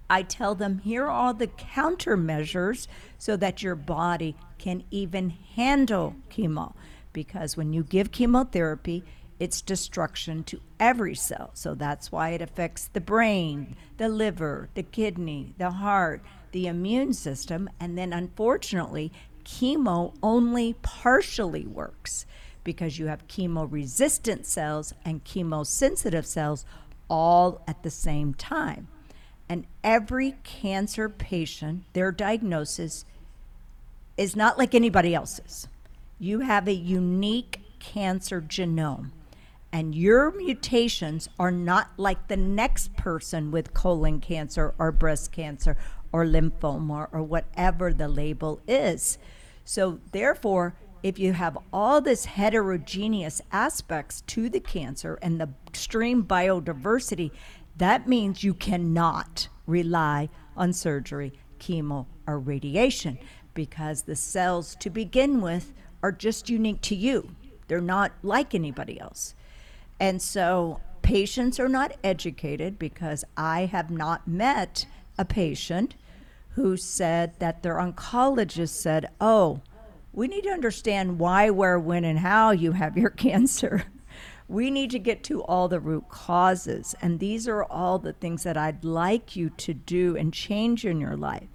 I tell them here are all the countermeasures so that your body can even handle chemo. Because when you give chemotherapy, it's destruction to every cell. So that's why it affects the brain, the liver, the kidney, the heart, the immune system. And then unfortunately, chemo only partially works because you have chemo resistant cells and chemosensitive cells all at the same time. And every cancer patient, their diagnosis is not like anybody else's. You have a unique cancer genome, and your mutations are not like the next person with colon cancer or breast cancer or lymphoma or whatever the label is. So, therefore, if you have all this heterogeneous aspects to the cancer and the extreme biodiversity, that means you cannot rely on surgery, chemo, or radiation because the cells to begin with are just unique to you. They're not like anybody else. And so patients are not educated because I have not met a patient who said that their oncologist said, Oh, we need to understand why, where, when, and how you have your cancer. We need to get to all the root causes. And these are all the things that I'd like you to do and change in your life.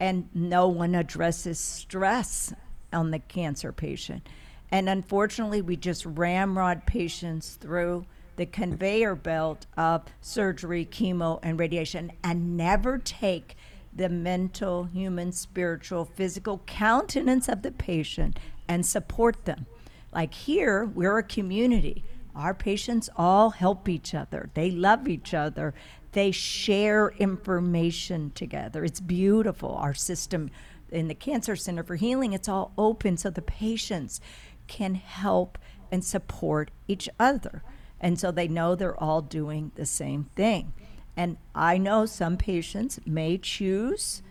And no one addresses stress on the cancer patient. And unfortunately, we just ramrod patients through the conveyor belt of surgery, chemo, and radiation and never take the mental, human, spiritual, physical countenance of the patient and support them. Like here, we're a community. Our patients all help each other, they love each other, they share information together. It's beautiful. Our system in the Cancer Center for Healing, it's all open so the patients can help and support each other. And so they know they're all doing the same thing. And I know some patients may choose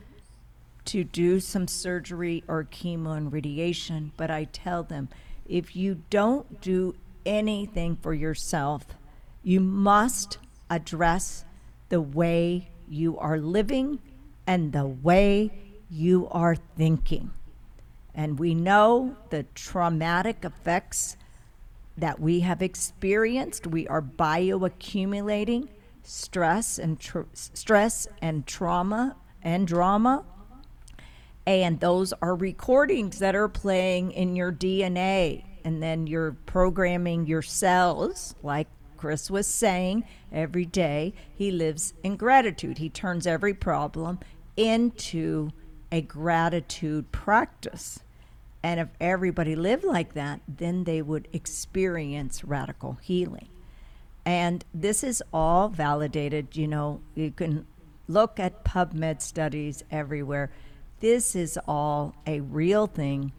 to do some surgery or chemo and radiation, but I tell them if you don't do anything for yourself, you must address the way you are living and the way you are thinking. And we know the traumatic effects that we have experienced. We are bioaccumulating stress and tra- stress and trauma and drama. And those are recordings that are playing in your DNA. And then you're programming your cells, like Chris was saying, every day. He lives in gratitude. He turns every problem into a gratitude practice. And if everybody lived like that, then they would experience radical healing. And this is all validated. You know, you can look at PubMed studies everywhere. This is all a real thing.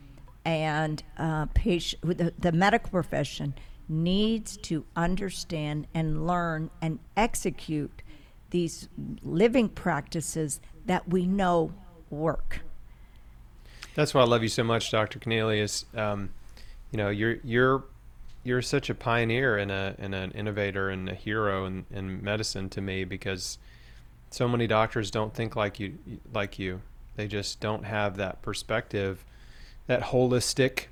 and uh, patient, the, the medical profession needs to understand and learn and execute these living practices that we know work. That's why I love you so much, Dr. Connealy. Um, you know, you're you're you're such a pioneer and a and an innovator and a hero in, in medicine to me because so many doctors don't think like you like you. They just don't have that perspective, that holistic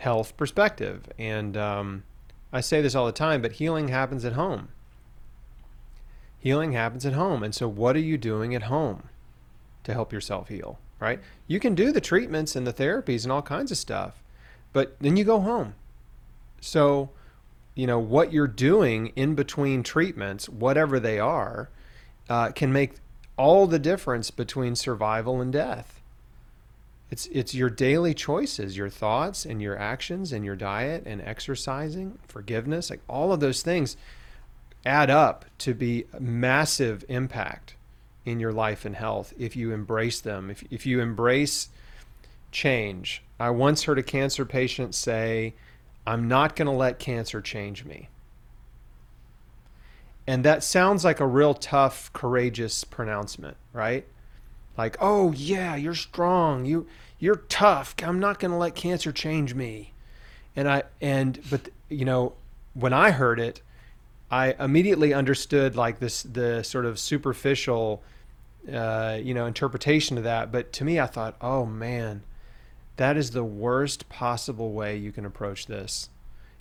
health perspective. And um, I say this all the time, but healing happens at home. Healing happens at home. And so, what are you doing at home to help yourself heal? Right? You can do the treatments and the therapies and all kinds of stuff, but then you go home. So, you know, what you're doing in between treatments, whatever they are, uh, can make all the difference between survival and death. It's it's your daily choices, your thoughts and your actions and your diet and exercising, forgiveness, like all of those things add up to be massive impact in your life and health if you embrace them. If if you embrace change. I once heard a cancer patient say, "I'm not going to let cancer change me." And that sounds like a real tough, courageous pronouncement, right? Like, "Oh yeah, you're strong. You you're tough. I'm not going to let cancer change me." And I and but you know, when I heard it, I immediately understood like this the sort of superficial uh, you know interpretation of that. But to me, I thought, "Oh man, that is the worst possible way you can approach this.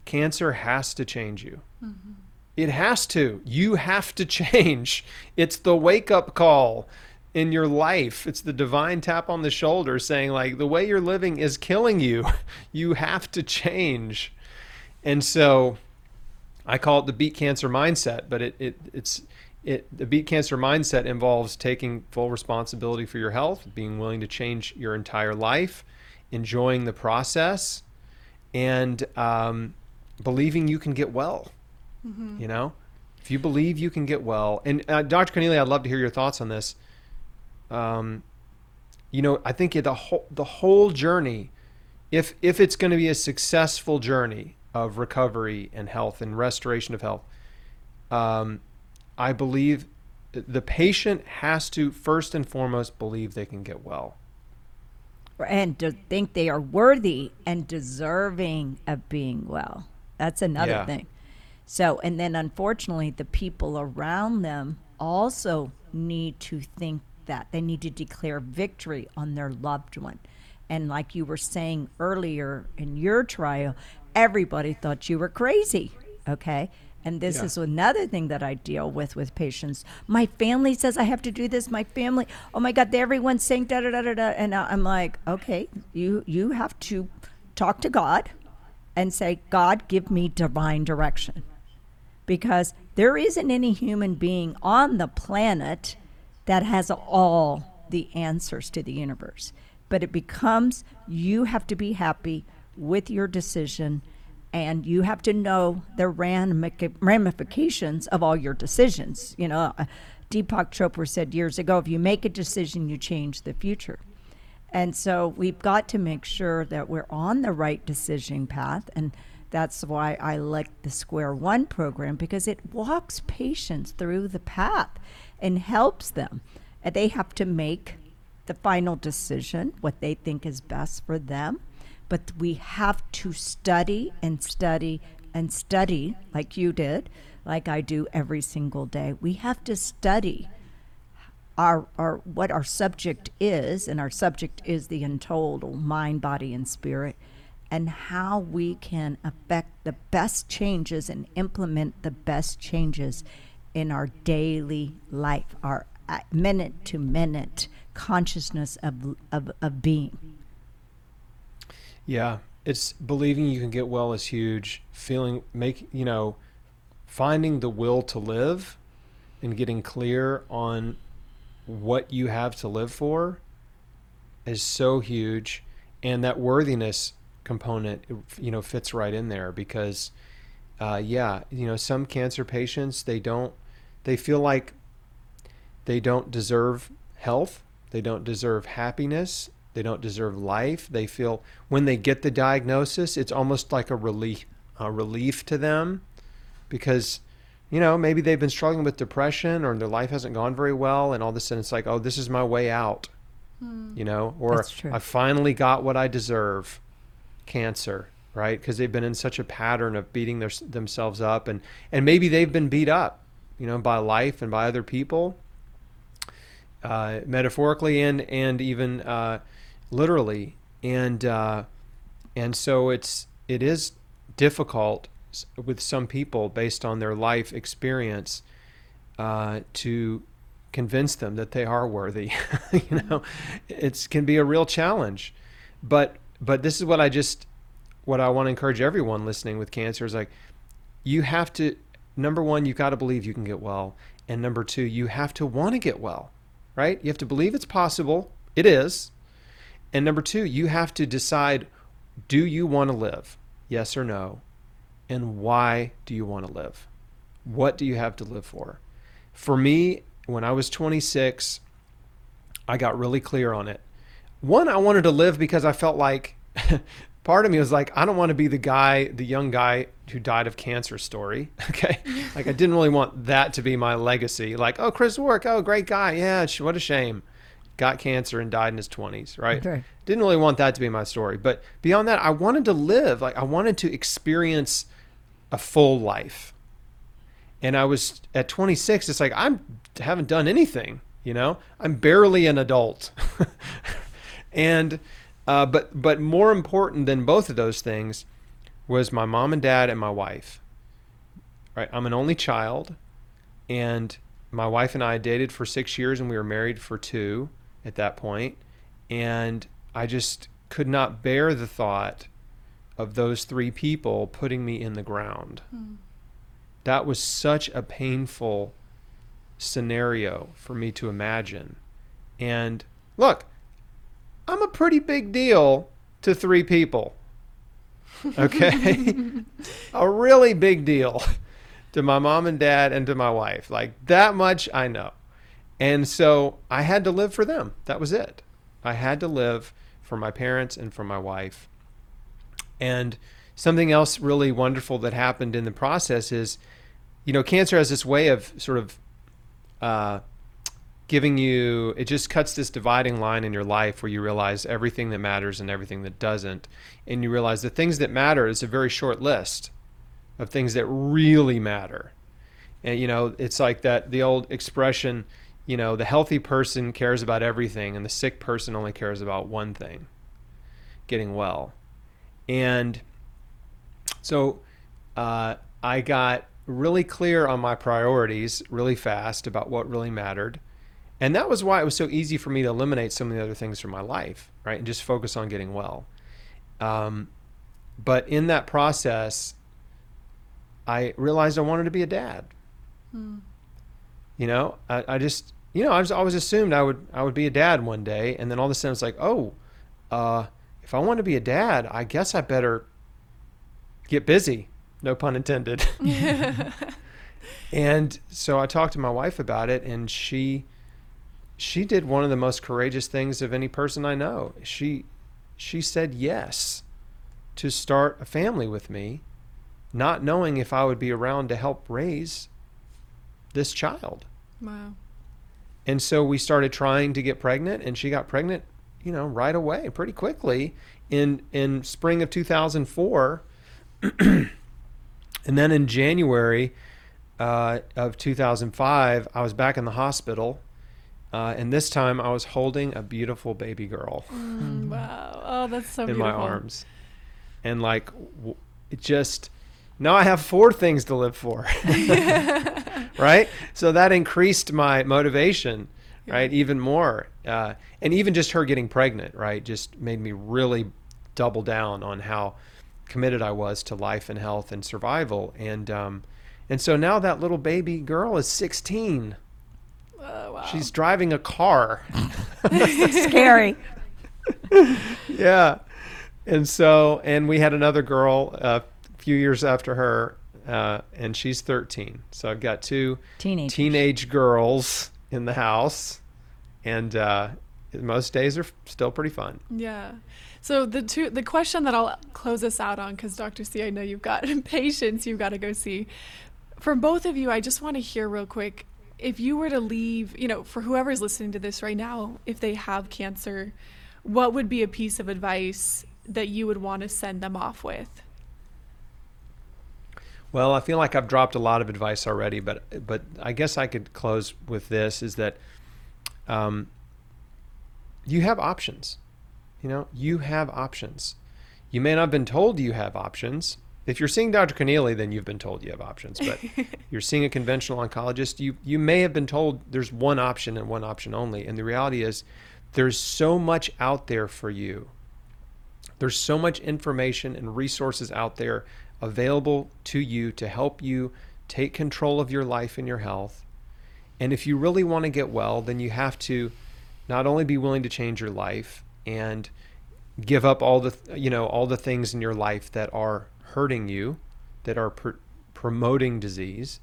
Cancer has to change you." Mm-hmm it has to. You have to change. It's the wake up call in your life. It's the divine tap on the shoulder saying, like, the way you're living is killing you. You have to change. And so I call it the beat cancer mindset, but it, it it's it the beat cancer mindset involves taking full responsibility for your health, being willing to change your entire life, enjoying the process, and um, believing you can get well. Mm-hmm. You know, if you believe you can get well, and uh, Dr. Connealy, I'd love to hear your thoughts on this. Um, you know, I think the whole the whole journey, if if it's going to be a successful journey of recovery and health and restoration of health, um, I believe the patient has to first and foremost believe they can get well and to think they are worthy and deserving of being well. That's another yeah. thing. So, and then unfortunately, the people around them also need to think that they need to declare victory on their loved one. And like you were saying earlier in your trial, everybody thought you were crazy. Okay. And this yeah. is another thing that I deal with with patients. My family says I have to do this. My family, oh my God, everyone's saying da da da da da. And I'm like, okay, you you have to talk to God and say, God, give me divine direction because there isn't any human being on the planet that has all the answers to the universe. But it becomes you have to be happy with your decision and you have to know the ramifications of all your decisions. You know, uh, Deepak Chopra said years ago if you make a decision, you change the future. And so we've got to make sure that we're on the right decision path. And that's why I like the Square One program because it walks patients through the path and helps them. And they have to make the final decision, what they think is best for them. But we have to study and study and study, like you did, like I do every single day. We have to study our, our what our subject is, and our subject is the untold oh, mind, body, and spirit and how we can affect the best changes and implement the best changes in our daily life, our uh, minute to minute consciousness of, of, of being. Yeah, it's believing you can get well is huge. Feeling, make, you know, finding the will to live and getting clear on what you have to live for is so huge. And that worthiness component you know fits right in there because uh, yeah you know some cancer patients they don't they feel like they don't deserve health they don't deserve happiness They don't deserve life. They feel when they get the diagnosis, it's almost like a relief, a relief to them, because, you know, maybe they've been struggling with depression or their life hasn't gone very well, and all of a sudden it's like, oh, this is my way out, you know, or I finally got what I deserve, cancer, right? Because they've been in such a pattern of beating their, themselves up, and and maybe they've been beat up, you know, by life and by other people uh, metaphorically and and even uh, literally, and uh, and so it's it is difficult with some people based on their life experience uh, to convince them that they are worthy. you know, it's can be a real challenge, but but this is what I just what I want to encourage everyone listening with cancer is like you have to number one you've got to believe you can get well and number two you have to want to get well right? You have to believe it's possible it is and number two you have to decide do you want to live? Yes or no? And why do you want to live? What do you have to live for? For me when i was 26 i got really clear on it. One i wanted to live because i felt like part of me was like i don't want to be the guy the young guy who died of cancer story okay? Like i didn't really want that to be my legacy. Like oh chris Wark oh great guy yeah what a shame. Got cancer and died in his 20s right? Right. didn't really want that to be my story but beyond that i wanted to live like i wanted to experience a full life. And i was at 26 it's like i'm haven't done anything you know? I'm barely an adult. And uh, but but more important than both of those things was my mom and dad and my wife. Right? I'm an only child and my wife and i dated for six years and we were married for two at that point. point and i just could not bear the thought of those three people putting me in the ground. That was such a painful scenario for me to imagine. And look i'm a pretty big deal to three people. Okay? A really big deal to my mom and dad and to my wife. Like that much i know. And so i had to live for them. That was it. I had to live for my parents and for my wife. And something else really wonderful that happened in the process is you know cancer has this way of sort of uh, giving you it just cuts this dividing line in your life where you realize everything that matters and everything that doesn't. And you realize the things that matter is a very short list of things that really matter. And you know it's like that the old expression you know the healthy person cares about everything and the sick person only cares about one thing getting well. And so uh, i got really clear on my priorities really fast about what really mattered and that was why it was so easy for me to eliminate some of the other things from my life, right? And just focus on getting well. Um, but in that process, I realized I wanted to be a dad. You know, I, I just, you know, I was always assumed I would, I would be a dad one day. And then all of a sudden it's like, oh, uh, if I want to be a dad, I guess I better get busy. No pun intended. and so I talked to my wife about it and she, she did one of the most courageous things of any person I know. She she said yes to start a family with me, not knowing if I would be around to help raise this child. Wow. And so we started trying to get pregnant and she got pregnant, you know, right away, pretty quickly in in spring of 2004. and then in January uh, of 2005, I was back in the hospital uh, and this time I was holding a beautiful baby girl Mm, wow. Oh, that's so in beautiful. my arms. And like, w- it just, now I have four things to live for. right? So that increased my motivation, right? Even more. Uh, and even just her getting pregnant, right? Just made me really double down on how committed I was to life and health and survival. And, um, and so now that little baby girl is 16. Oh, wow. She's driving a car. Scary. yeah. And so, and we had another girl uh, a few years after her, uh, and she's 13. So I've got two Teenagers. teenage girls in the house, and uh, most days are still pretty fun. Yeah. So the two the question that I'll close us out on cuz Dr. C I know you've got patients you've got to go see. For both of you, I just want to hear real quick if you were to leave, you know, for whoever's listening to this right now, if they have cancer, what would be a piece of advice that you would want to send them off with? Well, I feel like I've dropped a lot of advice already, but but I guess I could close with this: is that um, you have options. You know, you have options. You may not have been told you have options. If you're seeing Dr. Connealy, then you've been told you have options. But you're seeing a conventional oncologist, you you may have been told there's one option and one option only. And the reality is, there's so much out there for you. There's so much information and resources out there available to you to help you take control of your life and your health. And if you really want to get well, then you have to not only be willing to change your life and give up all the you know all the things in your life that are hurting you, that are pr- promoting disease,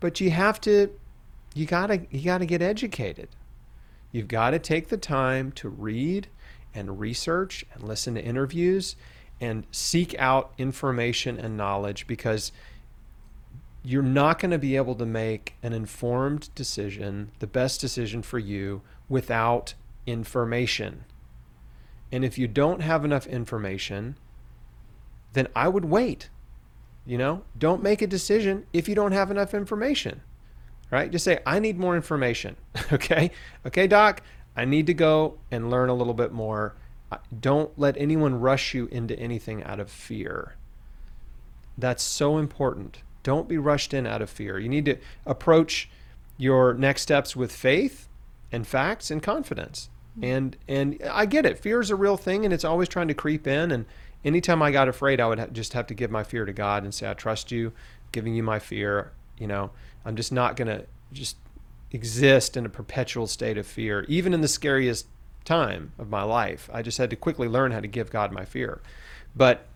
but you have to you got to you got to get educated. You've got to take the time to read and research and listen to interviews and seek out information and knowledge because you're not going to be able to make an informed decision, the best decision for you, without information. And if you don't have enough information, then I would wait. You know, don't make a decision if you don't have enough information. Right? Just say, I need more information. okay? Okay, doc, I need to go and learn a little bit more don't let anyone rush you into anything out of fear. That's so important. Don't be rushed in out of fear. You need to approach your next steps with faith and facts and confidence. Mm-hmm. And and I get it. Fear is a real thing and it's always trying to creep in and anytime I got afraid, I would ha- just have to give my fear to God and say I trust you, giving you my fear, you know. I'm just not going to just exist in a perpetual state of fear even in the scariest time of my life. I just had to quickly learn how to give God my fear. But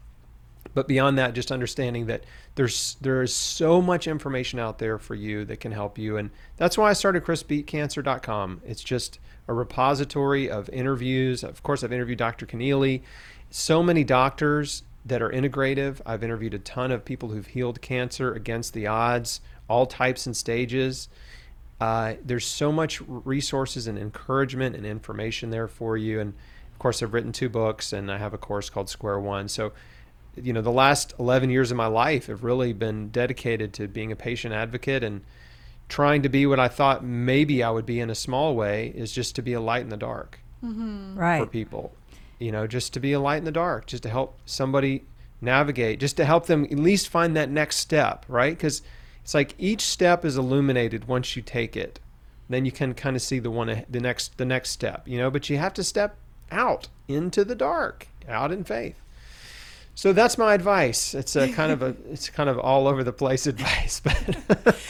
but beyond that just understanding that there's there is so much information out there for you that can help you and that's why I started chrisbeatcancer.com. It's just a repository of interviews. Of course, I've interviewed Dr. Connealy, so many doctors that are integrative. I've interviewed a ton of people who've healed cancer against the odds, all types and stages. Uh, there's so much resources and encouragement and information there for you. And of course, I've written two books and I have a course called Square One. So, you know, the last 11 years of my life have really been dedicated to being a patient advocate and trying to be what I thought maybe I would be in a small way is just to be a light in the dark mm-hmm. right. for people. You know, just to be a light in the dark, just to help somebody navigate, just to help them at least find that next step, right? Because it's like each step is illuminated once you take it. Then you can kind of see the one the next the next step, you know, but you have to step out into the dark, out in faith. So that's my advice. It's a kind of a it's kind of all over the place advice, but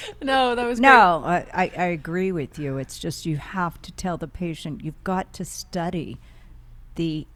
no, that was no. I, I agree with you. It's just you have to tell the patient you've got to study the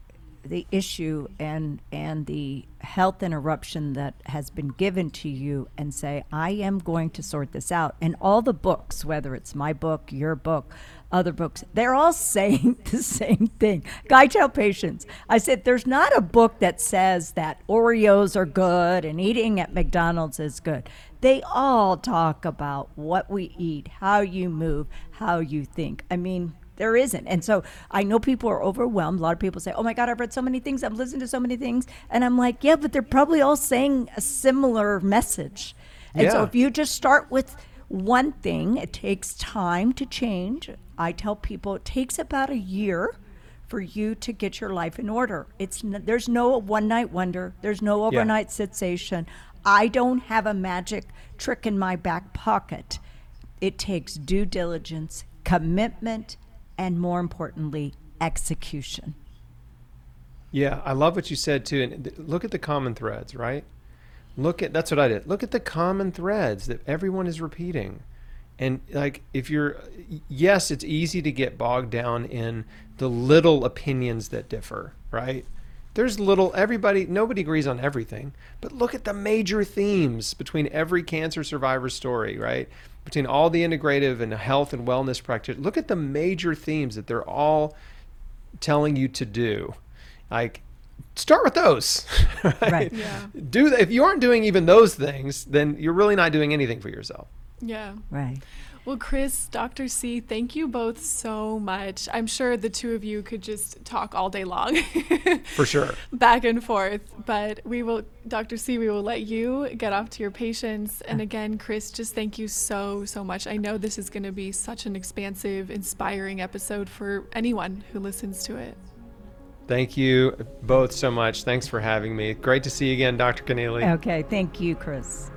the issue and and the health interruption that has been given to you and say I am going to sort this out. And all the books whether it's my book your book other books they're all saying the same thing. I tell patients. I said there's not a book that says that Oreos are good and eating at McDonald's is good. They all talk about what we eat how you move how you think. I mean there isn't. And so I know people are overwhelmed. A lot of people say, oh my God, I've read so many things. I've listened to so many things. And I'm like, yeah, but they're probably all saying a similar message. And yeah. so if you just start with one thing, it takes time to change. I tell people it takes about a year for you to get your life in order. It's there's no one night wonder. There's no overnight yeah. sensation. I don't have a magic trick in my back pocket. It takes due diligence, commitment, and more importantly, execution. Yeah, I love what you said too. And look at the common threads, right? Look at that's what I did. Look at the common threads that everyone is repeating. And like if you're yes, it's easy to get bogged down in the little opinions that differ, right? There's little everybody nobody agrees on everything, but look at the major themes between every cancer survivor story, right? Between all the integrative and health and wellness practitioners. Look at the major themes that they're all telling you to do, like start with those. Right. Right. Yeah. Do that. If you aren't doing even those things, then you're really not doing anything for yourself. Yeah. Right. Well, Chris, Dr. C, thank you both so much. I'm sure the two of you could just talk all day long. For sure. Back and forth. But we will, Dr. C, we will let you get off to your patients. And again, Chris, just thank you so, so much. I know this is going to be such an expansive, inspiring episode for anyone who listens to it. Thank you both so much. Thanks for having me. Great to see you again, Dr. Connealy. Okay. Thank you, Chris.